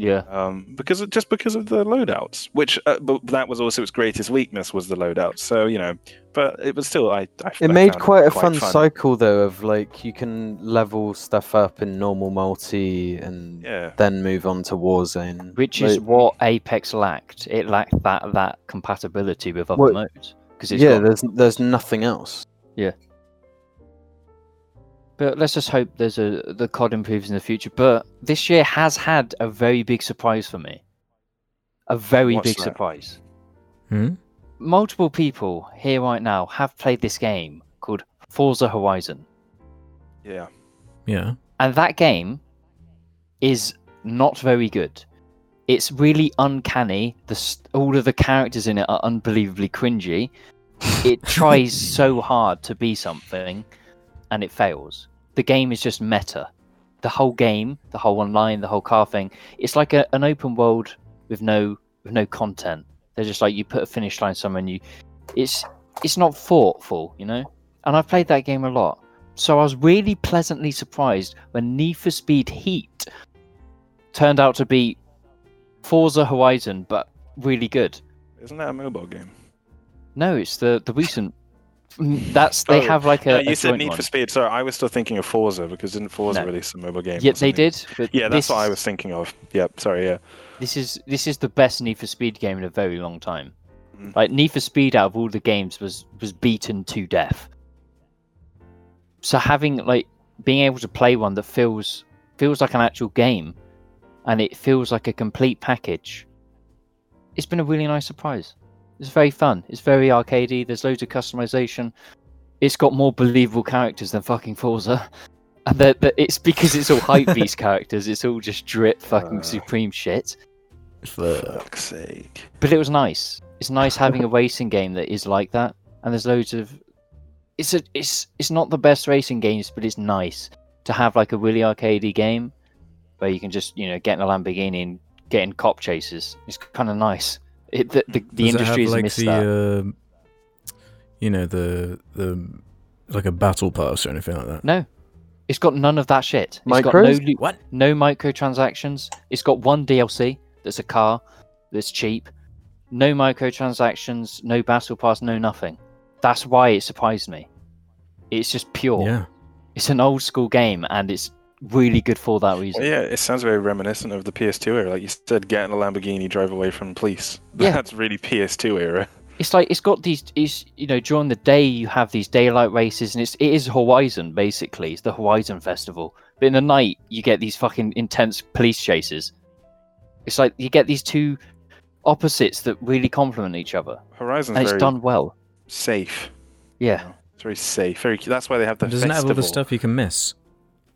Yeah, Um, because of, just because of the loadouts, which uh, but that was also its greatest weakness was the loadouts. So you know, but it was still I. I It I made found quite a quite fun, cycle though of like you can level stuff up in normal multi and Yeah. then move on to Warzone. which is what Apex lacked. It lacked that that compatibility with other Well, modes because yeah, got- there's there's nothing else. But let's just hope there's a the COD improves in the future. But this year has had a very big surprise for me. A very What's big that? surprise. Hmm? Multiple people here right now have played this game called Forza Horizon. Yeah. Yeah. and that game is not very good. It's really uncanny. The s- all of the characters in it are unbelievably cringy. It tries so hard to be something, and it fails. The game is just meta. The whole game, the whole online, the whole car thing. It's like a, an open world with no with no content. They're just like you put a finish line somewhere, and you. It's it's not thoughtful, you know. And I've played that game a lot. So I was really pleasantly surprised when Need for Speed Heat turned out to be Forza Horizon, but really good. Isn't that a mobile game? No, it's the the recent. Mm, That's they Oh, have like a. No, a you said joint Need one. for Speed. Sorry, I was still thinking of Forza because didn't Forza No. release a mobile game? Yeah, they did. Yeah, that's this, what I was thinking of. Yep. Sorry. Yeah. This is this is the best Need for Speed game in a very long time. Mhm. Like Need for Speed out of all the games was was beaten to death. So having like being able to play one that feels feels like an actual game, and it feels like a complete package. It's been a really nice surprise. It's very fun. It's very arcadey. There's loads of customization. It's got more believable characters than fucking Forza. And the, the, it's because it's all hype beast characters. It's all just drip fucking Uh. supreme shit. Fuck's sake. But it was nice. It's nice having a racing game that is like that. And there's loads of. It's a. It's. It's not the best racing games, but it's nice to have like a really arcadey game where you can just you know get in a Lamborghini and get in cop chases. It's kind of nice. It, the the, the Does it industry have, has like missed the, that. uh, you know, the the like a battle pass or anything like that. No, it's got none of that shit. It's got no loot, What? no microtransactions. It's got one DLC that's a car that's cheap. No microtransactions, no battle pass, no nothing. That's why it surprised me. It's just pure. Yeah. It's an old school game and it's really good for that reason. Well, yeah, it sounds very reminiscent of the PS2 era. Like you said, get in a Lamborghini, drive away from police. Yeah. That's really PS2 era. It's like it's got these is you know during the day you have these daylight races and it's it is Horizon basically. It's the Horizon festival. But in the night you get these fucking intense police chases. It's like you get these two opposites that really complement each other. Horizon, and it's very done well. safe. Yeah. It's very safe. Very. That's why they have the Doesn't it have all the stuff you can miss?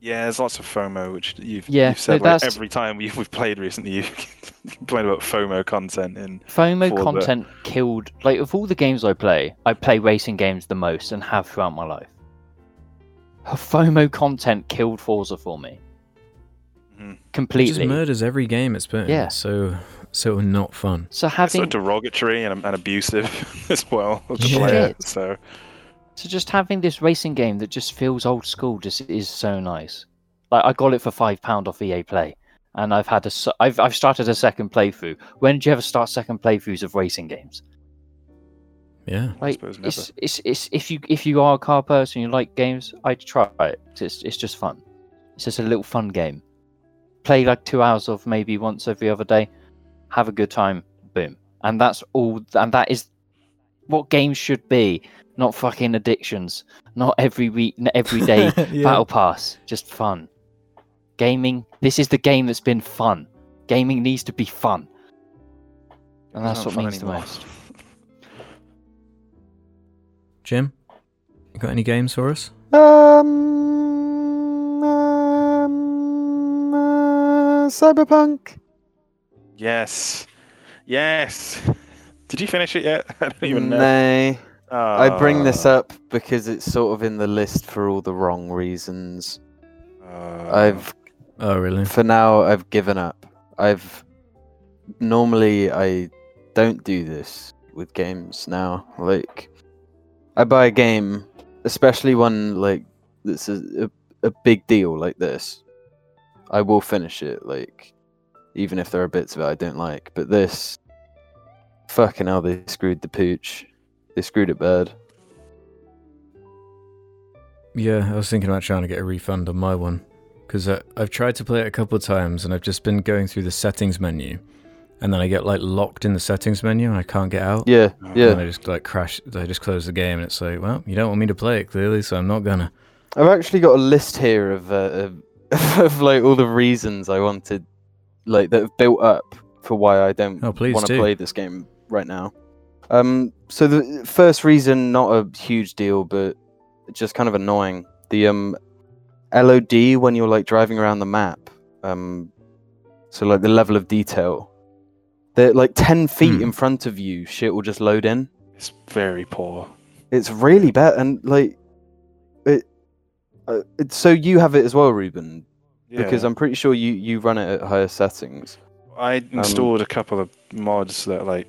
Yeah, there's lots of FOMO, which you've, Yeah, you've said like, every time we've, we've played recently. You've complained about FOMO content in FOMO For the- content killed like of all the games I play, I play racing games the most and have throughout my life. FOMO content killed Forza for me. Mm-hmm. completely. It just murders every game it's put in. Yeah. So so not fun. So it's having so derogatory and, and abusive as well to Yeah. play it. So So just having this racing game that just feels old school just is so nice. Like I got it for five pound off EA Play, and I've had a s- I've I've started a second playthrough. When do you ever start second playthroughs of racing games? Yeah. I Like suppose never. it's, it's it's if you if you are a car person you like games, I'd try it. It's it's just fun. It's just a little fun game. Play like two hours of maybe once every other day. Have a good time. Boom. And that's all. And that is what games should be. Not fucking addictions. Not every week, n- every day Yeah. battle pass. Just fun. Gaming. This is the game that's been fun. Gaming needs to be fun. And that's what fun means the most. Jim, you got any games for us? Um, um uh, Cyberpunk. Yes, yes. Did you finish it yet? I don't even know. Nay. I bring this Ah, up because it's sort of in the list for all the wrong reasons. ah. I've Oh, really? for now I've given up. I've normally I don't do this with games now. Like I buy a game, especially one like that's a, a, a big deal like this. I will finish it, like even if there are bits of it I don't like. But this fucking hell they screwed the pooch. They screwed it bad. Yeah, I was thinking about trying to get a refund on my one because I've tried to play it a couple of times and I've just been going through the settings menu, and then I get like locked in the settings menu and I can't get out. Yeah, Oh, yeah. And I just like crash. I just close the game and it's like, well, you don't want me to play it clearly, so I'm not gonna. I've actually got a list here of, uh, of of like all the reasons I wanted, like that have built up for why I don't Oh, want to do. play this game right now. Um, so the first reason, not a huge deal, but just kind of annoying. The um, LOD when you're like driving around the map. Um, so like the level of detail. They're like ten feet Hmm. in front of you. Shit will just load in. It's very poor. It's really bad, and like it. Uh, it so you have it as well, Ruben, because I'm pretty sure you you run it at higher settings. I um, installed a couple of mods that like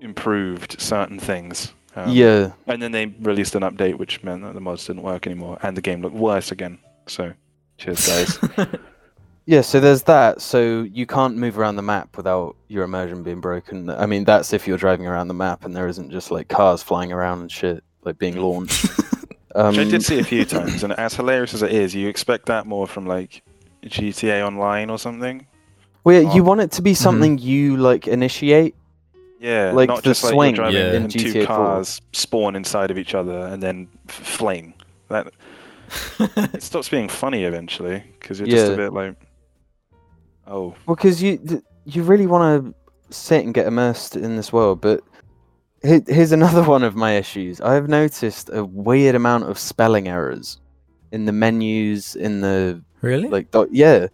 improved certain things. Um, yeah, And then they released an update which meant that the mods didn't work anymore and the game looked worse again. So, cheers, guys. yeah. So there's that. So you can't move around the map without your immersion being broken. I mean, that's if you're driving around the map and there isn't just like cars flying around and shit like being launched. um, Which I did see a few times, and as hilarious as it is, you expect that more from like GTA Online or something. well, yeah, you want it to be something you like initiate. Yeah, Like not the just like you're driving Yeah. and in two GTA 4. cars spawn inside of each other and then f- fling. That it stops being funny eventually because you're just Yeah. a bit like, oh, Well, because you you really want to sit and get immersed in this world, but here's another one of my issues. I've noticed a weird amount of spelling errors in the menus, in the Really? like yeah.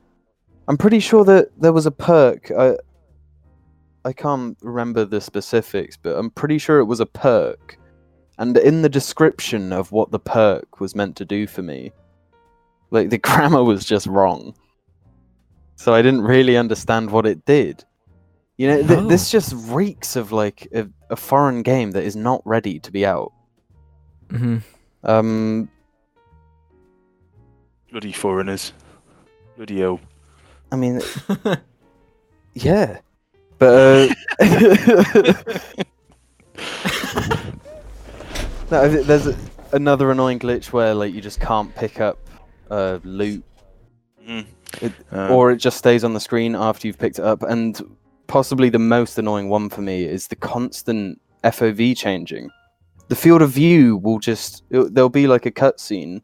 I'm pretty sure that there was a perk. I I can't remember the specifics, but I'm pretty sure it was a perk. And in the description of what the perk was meant to do for me, like the grammar was just wrong. So I didn't really understand what it did. You know, th- this just reeks of like a, a foreign game that is not ready to be out. Mm-hmm. Um, Bloody foreigners. Bloody hell. I mean, yeah, but uh, no, there's a, another annoying glitch where like you just can't pick up uh, loot, Mm. It- Uh, or it just stays on the screen after you've picked it up. And possibly the most annoying one for me is the constant FOV changing. The field of view will just it, there'll be like a cutscene,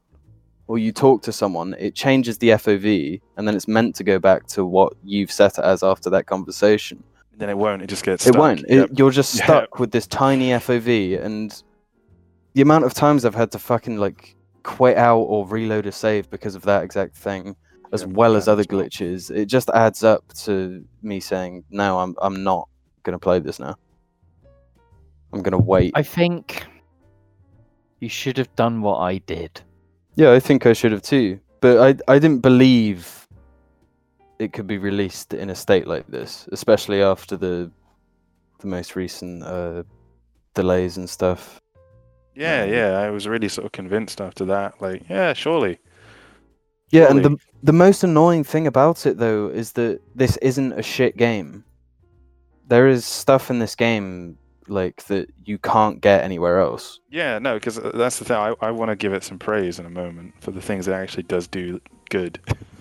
or you talk to someone, it changes the FOV, and then it's meant to go back to what you've set it as after that conversation. Then it won't. It just gets. It stuck. won't. Yep. It, you're just Yep. stuck with this tiny FOV, and the amount of times I've had to fucking like quit out or reload a save because of that exact thing, as Yeah, well as yeah, other as well. glitches, it just adds up to me saying, "No, I'm I'm not gonna play this now. I'm gonna wait." I think you should have done what I did. Yeah, I think I should have too, but I I didn't believe it could be released in a state like this, especially after the the most recent uh, delays and stuff. Yeah, Um, yeah. I was really sort of convinced after that. Like, yeah, surely. Yeah, and the the most annoying thing about it though is that this isn't a shit game. There is stuff in this game like that you can't get anywhere else. Yeah, no, because that's the thing. I, I want to give it some praise in a moment for the things it actually does do good.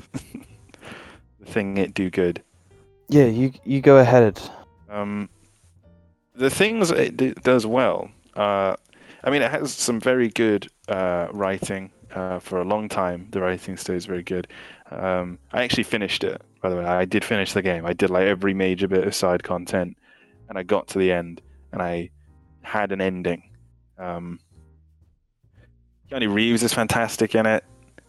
the thing it do good. Yeah, you you go ahead. Um, the things it d- does well. Uh, I mean, it has some very good uh, writing. Uh, for a long time, the writing stays very good. Um, I actually finished it, by the way. I did finish the game. I did like every major bit of side content, and I got to the end, and I had an ending. Um, Keanu Reeves is fantastic in it.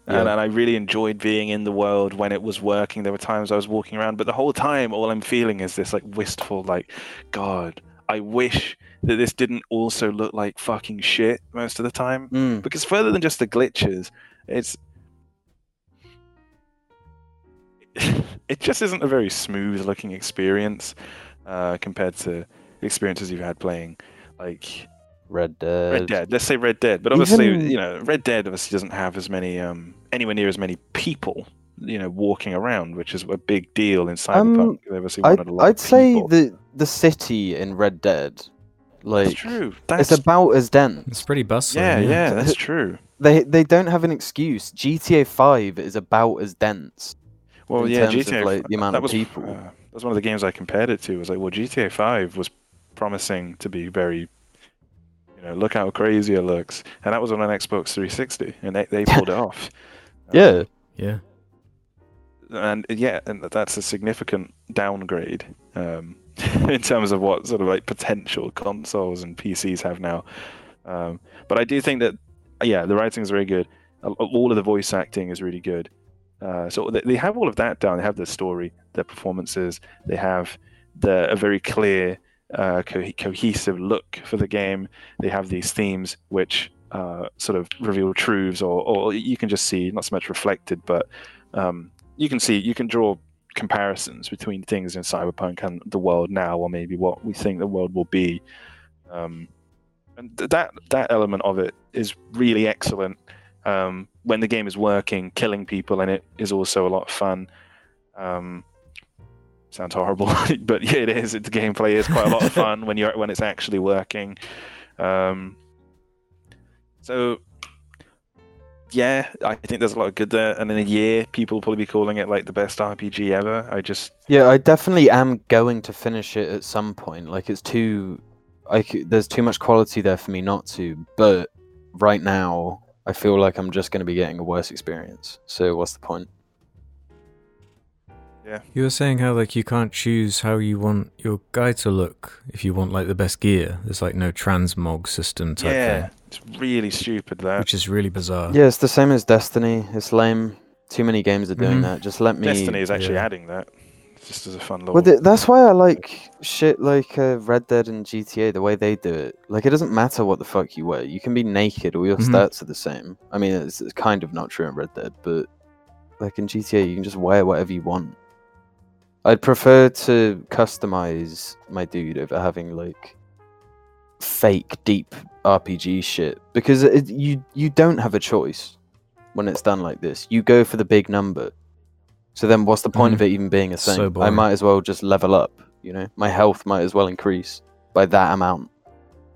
And, Yeah. and I really enjoyed being in the world when it was working. There were times I was walking around, but the whole time, all I'm feeling is this like wistful, like, God, I wish that this didn't also look like fucking shit most of the time. Mm. Because further than just the glitches, it's it just isn't a very smooth looking experience uh, compared to the experiences you've had playing like Red Dead. Red Dead. Let's say Red Dead, but obviously, Even- you know, Red Dead obviously doesn't have as many, um, anywhere near as many people, you know, walking around, which is a big deal in Cyberpunk. Um, They obviously I'd, a lot I'd of say the the city in Red Dead, like that's true. That's it's about as dense. It's pretty bustling. yeah, Yeah, yeah, that's true. They they don't have an excuse. GTA Five is about as dense. Well, in yeah, terms of, GTA. like, the amount that of was, people. Uh, that was one of the games I compared it to. Was like, well, GTA Five was promising to be very, you know, look how crazy it looks, and that was on an Xbox 360, and they, they pulled it off. Um, Yeah, yeah. and yeah, and that's a significant downgrade um, in terms of what sort of like potential consoles and PCs have now. Um, but I do think that yeah, the writing is very good. All of the voice acting is really good. Uh, so they, they have all of that down. They have the story, their performances. They have the a very clear, uh, co- cohesive look for the game. They have these themes which uh, sort of reveal truths, or, or you can just see not so much reflected, but um, you can see you can draw comparisons between things in cyberpunk and the world now or maybe what we think the world will be. Um, and th- that that element of it is really excellent. Um, when the game is working killing people in it is also a lot of fun. Um, sounds horrible but yeah it is it, the gameplay is quite a lot of fun when you're when it's actually working um, so yeah, I think there's a lot of good there. And in a year, people will probably be calling it like the best RPG ever. I just, yeah. I definitely am going to finish it at some point. Like it's too, like there's too much quality there for me not to. But right now, I feel like I'm just going to be getting a worse experience. So what's the point? You were saying how like you can't choose how you want your guy to look if you want like the best gear. There's like no transmog system type yeah, thing, it's really stupid that. which is really bizarre. Yeah, it's the same as Destiny. It's lame. Too many games are doing Mhm. that. Just let me. Destiny is actually yeah. adding that. Just as a fun little. Well, th- that's why I like shit like uh, Red Dead and GTA. The way they do it, like it doesn't matter what the fuck you wear. You can be naked, all your Mhm. stats are the same. I mean, it's, it's kind of not true in Red Dead, but like in GTA, you can just wear whatever you want. I'd prefer to customize my dude over having like fake deep RPG shit because it, you you don't have a choice when it's done like this. You go for the big number. So then, what's the point of it even being a So thing? I might as well just level up. You know, my health might as well increase by that amount.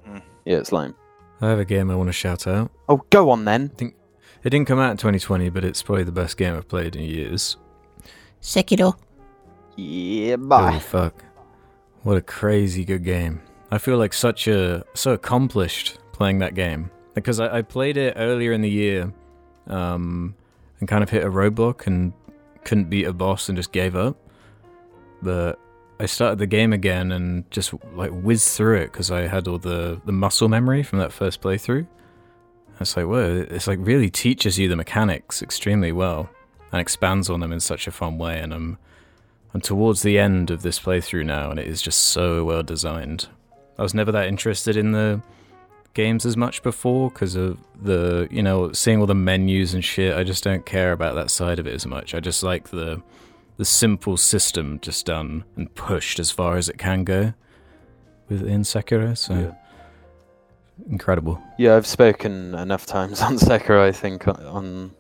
Mm. Yeah, it's lame. I have a game I want to shout out. Oh, go on then. I think it didn't come out in 2020, but it's probably the best game I've played in years. Sekiro. Yeah, Holy fuck. What a crazy good game. I feel like such a so accomplished playing that game. Because I, I played it earlier in the year, um, and kind of hit a roadblock and couldn't beat a boss and just gave up. But I started the game again and just like whizzed through it because I had all the, the muscle memory from that first playthrough. It's like, whoa, it's like really teaches you the mechanics extremely well and expands on them in such a fun way. And I'm I'm towards the end of this playthrough now, and it is just so well designed. I was never that interested in the games as much before because of the, you know, seeing all the menus and shit. I just don't care about that side of it as much. I just like the the simple system just done and pushed as far as it can go within Sekiro. So Yeah. incredible. Yeah, I've spoken enough times on Sekiro, I think, on- on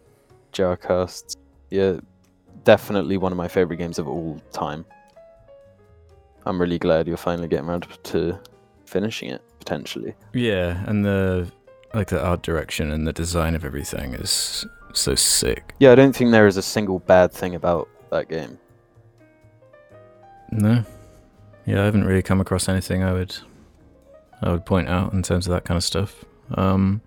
Jarcasts. Yeah, definitely one of my favorite games of all time. I'm really glad you're finally getting around to finishing it, potentially. Yeah, and the like the art direction and the design of everything is so sick. Yeah, I don't think there is a single bad thing about that game. No. Yeah, I haven't really come across anything I would I would point out in terms of that kind of stuff. Um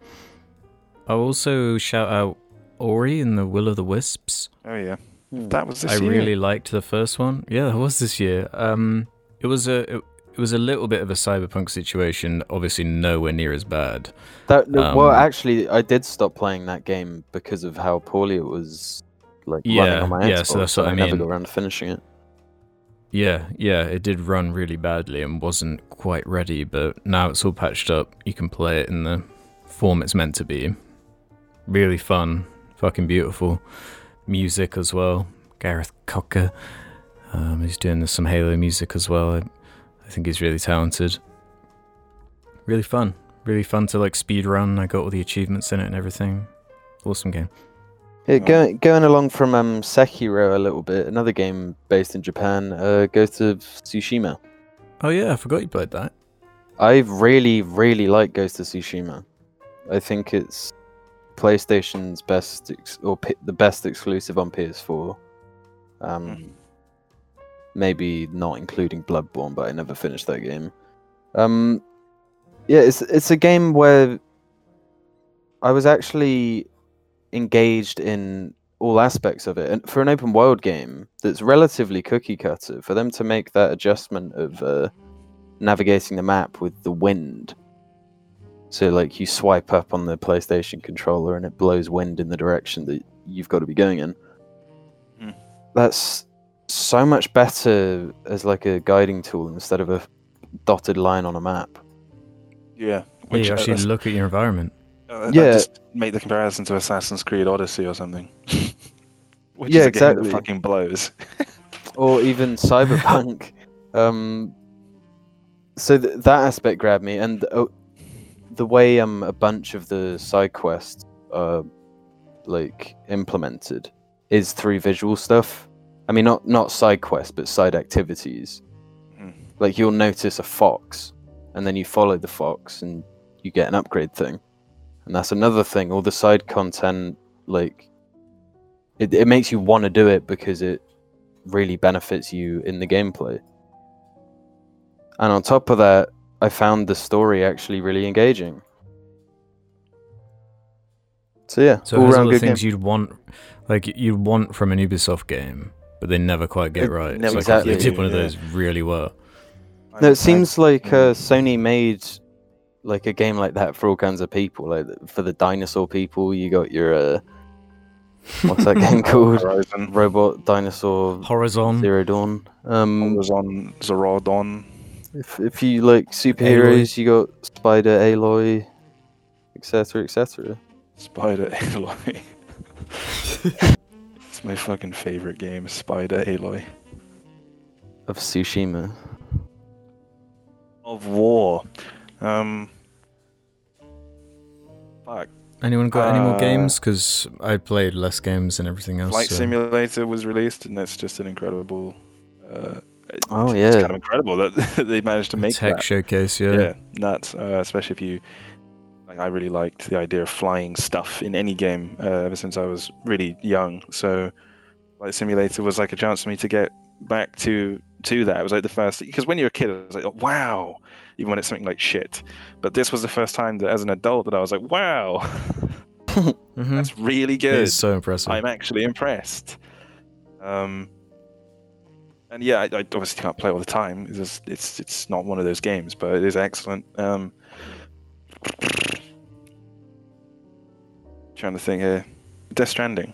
I'll also shout out Ori and the Will of the Wisps. oh yeah, Hmm. that was this I year. really liked the first one. Yeah, that was this year. Um it was a it, it was a little bit of a cyberpunk situation, obviously nowhere near as bad. That no, well, Um, actually, I did stop playing that game because of how poorly it was, like running Yeah, on my Xbox. yeah, so that's what and I never got around to finishing it. Yeah, yeah, it did run really badly and wasn't quite ready, but now it's all patched up. You can play it in the form it's meant to be. Really fun, fucking beautiful. Music as well. Gareth Coker. Um, he's doing some Halo music as well. I, I think he's really talented. Really fun. Really fun to like speed run. I got all the achievements in it and everything. Awesome game. Yeah, going going along from um, Sekiro a little bit. Another game based in Japan, uh, Ghost of Tsushima. Oh yeah, I forgot you played that. I really, really like Ghost of Tsushima. I think it's PlayStation's best ex- or P- the best exclusive on PS4. Um, Mhm. maybe not including Bloodborne, but I never finished that game. Um, yeah, it's it's a game where I was actually engaged in all aspects of it, and for an open world game that's relatively cookie cutter, for them to make that adjustment of uh, navigating the map with the wind. So, like, you swipe up on the PlayStation controller and it blows wind in the direction that you've got to be going in. Hmm. That's so much better as like a guiding tool instead of a dotted line on a map. Yeah, Yeah, which you uh, actually that's- look at your environment. uh, Yeah. just make the comparison to Assassin's Creed Odyssey or something. which Yeah, is a game exactly. that fucking blows. or even cyberpunk um so th- that aspect grabbed me and uh, the way um a bunch of the side quests are like implemented is through visual stuff i mean not not side quests but side activities Mm. like you'll notice a fox and then you follow the fox and you get an upgrade thing and that's another thing all the side content like it, it makes you want to do it because it really benefits you in the gameplay. And on top of that, I found the story actually really engaging. So yeah, So all it has all round the good game. things you'd want, like you'd want from an Ubisoft game, but they never quite get It- right. never It's like exactly, they did one of yeah. those really well. No, it seems like uh, Sony made like a game like that for all kinds of people. Like for the dinosaur people, you got your uh, what's that game called? Horizon. Robot Dinosaur Horizon. Zero Dawn. Um, was on Zero Dawn. If if you like superheroes, you got Spider, Aloy, etc., etc. Spider Aloy. it's my fucking favorite game, Spider Aloy. Of Tsushima. Of War. Um. Fuck. Anyone got any more Uh, games? Because I played less games and everything else. Flight so- Simulator was released, and that's just an incredible. Uh, Oh, It's yeah. kind of incredible that they managed to make tech that. showcase, yeah. yeah, nuts. Uh, especially if you, like, I really liked the idea of flying stuff in any game uh, ever since I was really young. So, like Simulator was like a chance for me to get back to to that. It was like the first because when you're a kid, I was like, oh, wow, even when it's something like shit. But this was the first time that as an adult that I was like, wow, Mhm. that's really good. is so impressive. I'm actually impressed. Um, and yeah, I, I obviously can't play all the time. It's just, it's it's not one of those games, but it is excellent. Um, trying to think here, Death Stranding.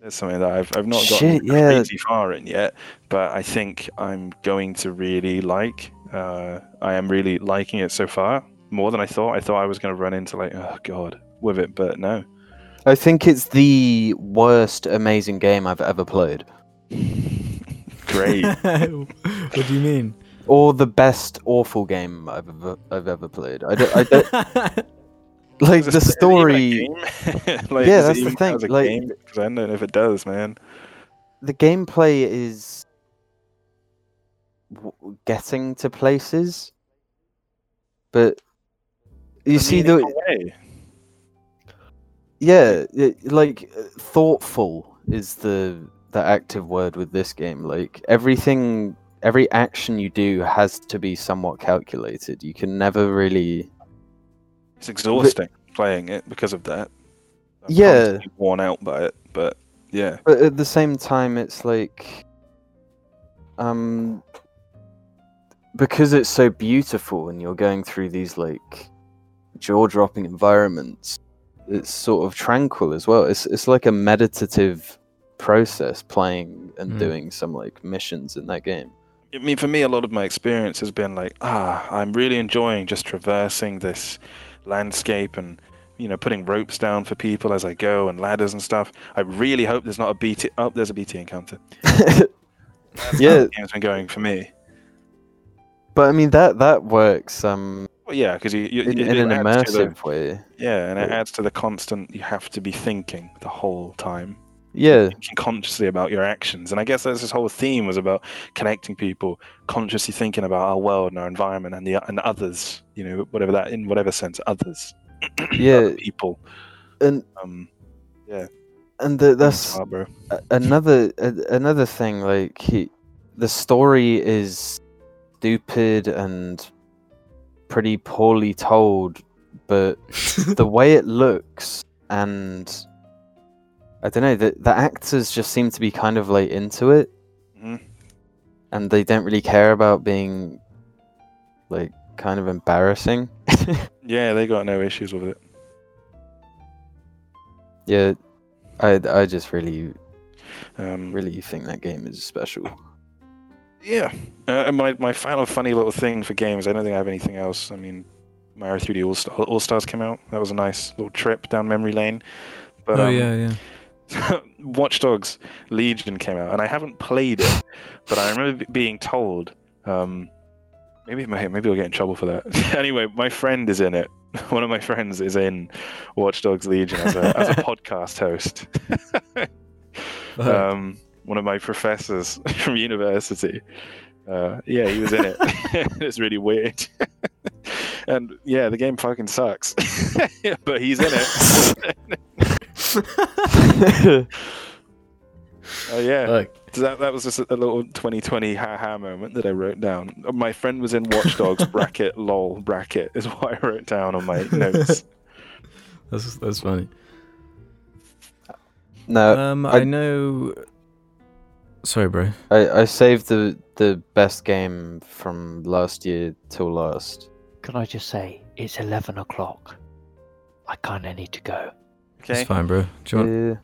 There's something that I've I've not gotten Shit, yeah. crazy far in yet, but I think I'm going to really like. Uh, I am really liking it so far more than I thought. I thought I was going to run into like, oh god, with it, but no. I think it's the worst amazing game I've ever played, Great. what do you mean? or the best awful game I've ever I've ever played. I don't, I don't like the it even a story. like, Yeah, that's the thing, like- game? 'Cause I don't know if it does, man. the gameplay is w- getting to places, but you see the way. yeah, it, like thoughtful is the the active word with this game. Like everything, every action you do has to be somewhat calculated. You can never really. It's exhausting playing it because of that. I'm Yeah. worn out by it, but yeah, But at the same time, it's like, um, because it's so beautiful and you're going through these like jaw-dropping environments. It's sort of tranquil as well. It's it's like a meditative process playing and Mm. doing some like missions in that game. I mean, for me, a lot of my experience has been like, ah, I'm really enjoying just traversing this landscape and you know putting ropes down for people as I go and ladders and stuff. I really hope there's not a BT. Oh, there's a BT encounter. Yeah. the game's been going for me. but I mean that that works um Well, yeah, because you, you in, it in an adds to the- immersive way. Yeah, and it Yeah. adds to the constant you have to be thinking the whole time, Yeah, consciously about your actions. And I guess that's this whole theme was about connecting people, consciously thinking about our world and our environment and the and others. You know, whatever that in whatever sense, others, yeah, other people. and Um, yeah. and the, that's a- another another thing like he, the story is stupid and pretty poorly told but the way it looks and i don't know the, the actors just seem to be kind of like into it Mhm. and they don't really care about being like kind of embarrassing Yeah, they got no issues with it. yeah i i just really Um, really think that game is special Yeah. Uh, and my, my final funny little thing for games, I don't think I have anything else. I mean, Mario 3D All, All Stars came out. That was a nice little trip down memory lane. But, oh um, yeah, yeah. Watch Dogs Legion came out, and I haven't played it, but I remember being told. Um, maybe may- maybe I'll get in trouble for that. anyway, my friend is in it. One of my friends is in Watch Dogs Legion as a, as a podcast host. um, one of my professors from university. Uh, yeah, he was in it. it's really weird. and yeah, the game fucking sucks. but he's in it. Oh yeah. Look, So that, that was just a little 2020 haha moment that I wrote down. My friend was in Watch Dogs bracket lol bracket is what I wrote down on my notes. that's that's funny. no Um, I- I know Sorry, bro. I, I saved the the best game from last year till last. Can I just say it's eleven o'clock? I kind of need to go. It's fine, bro. Do you want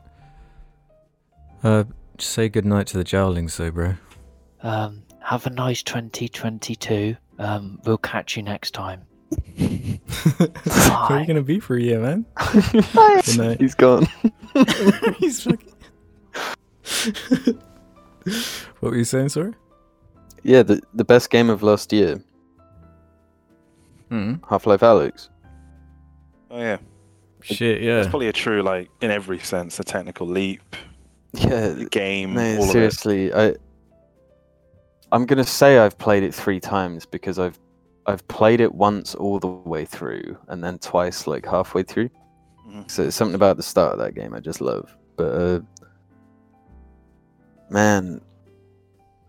Yeah. uh just say good night to the Jowlings, though, bro? Um, have a nice 2022. Um, we'll catch you next time. Where are you gonna be for a year, man? Good night. He's gone. He's fucking. what were you saying, sorry? Yeah, the the best game of last year, Hmm. Half Life Alyx. Oh yeah. Shit, yeah. It's probably a true like in every sense, a technical leap, Yeah, the game, no, all seriously, I I'm gonna say I've played it three times because I've I've played it once all the way through and then twice like halfway through. Mhm. So it's something about the start of that game I just love. But uh, man,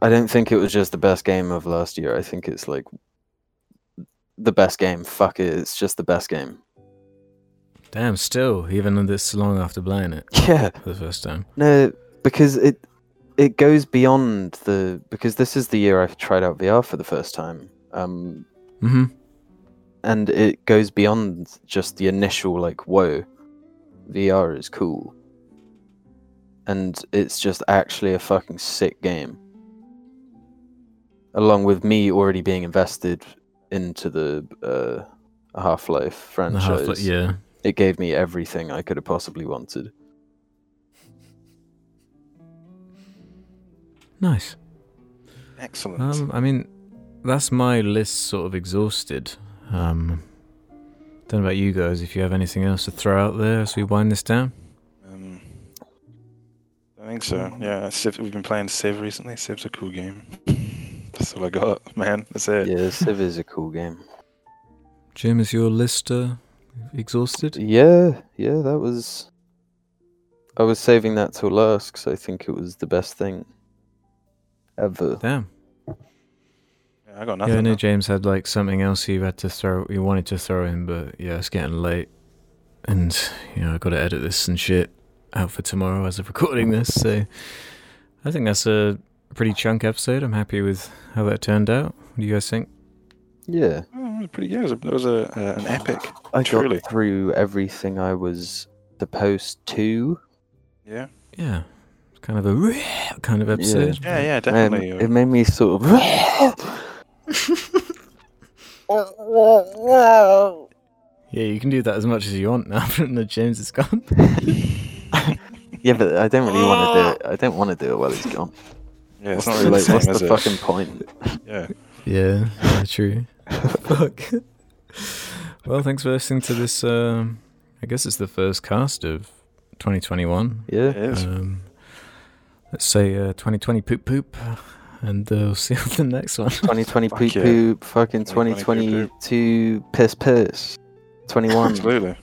I don't think it was just the best game of last year. I think it's like the best game. Fuck it, it's just the best game. Damn, still, even this long after playing it Yeah. for the first time. No, because it it goes beyond the because this is the year I tried out VR for the first time. Um Mm-hmm. and it goes beyond just the initial like whoa VR is cool. And it's just actually a fucking sick game. Along with me already being invested into the uh, Half-Life The franchise. half, yeah. It gave me everything I could have possibly wanted. Nice. Excellent. Um, I mean, that's my list sort of exhausted. Um, don't know about you guys. If you have anything else to throw out there as we wind this down. Um, I think so. Yeah, Civ, we've been playing Civ recently. Civ's a cool game. That's all I got, man. That's it. Yeah, Civ is a cool game. Jim, is your list uh, exhausted? Yeah, yeah, that was. I was saving that till last because I think it was the best thing ever. Damn. Yeah, I got nothing. Yeah, I nothing. know now. James had like something else he had to throw. He wanted to throw in, but yeah, it's getting late, and you know I got to edit this and shit out for tomorrow as of recording this. So I think that's a pretty chunk episode. I'm happy with how that turned out. What do you guys think? Yeah, it was pretty. Yeah, it was, a, it was a, uh, an epic. I Truly. got through everything I was supposed to. Yeah. Yeah, it's kind of a kind of episode. Yeah, yeah, and definitely. it made me sort of. Yeah, you can do that as much as you want now. that James is gone. yeah, but I don't really want to do it. I don't want to do it while he's gone. yeah, it's What's not really like, the same, what's is the it? fucking point? Yeah. Yeah, yeah true. Fuck. Well, thanks for listening to this. Um, I guess it's the first cast of 2021. Yeah. It is. Um, let's say uh, 2020 poop poop, and uh, we'll see you on the next one. 2020 Fuck poop yeah. poop, fucking 2020 poop 2022 piss piss. 21. Absolutely.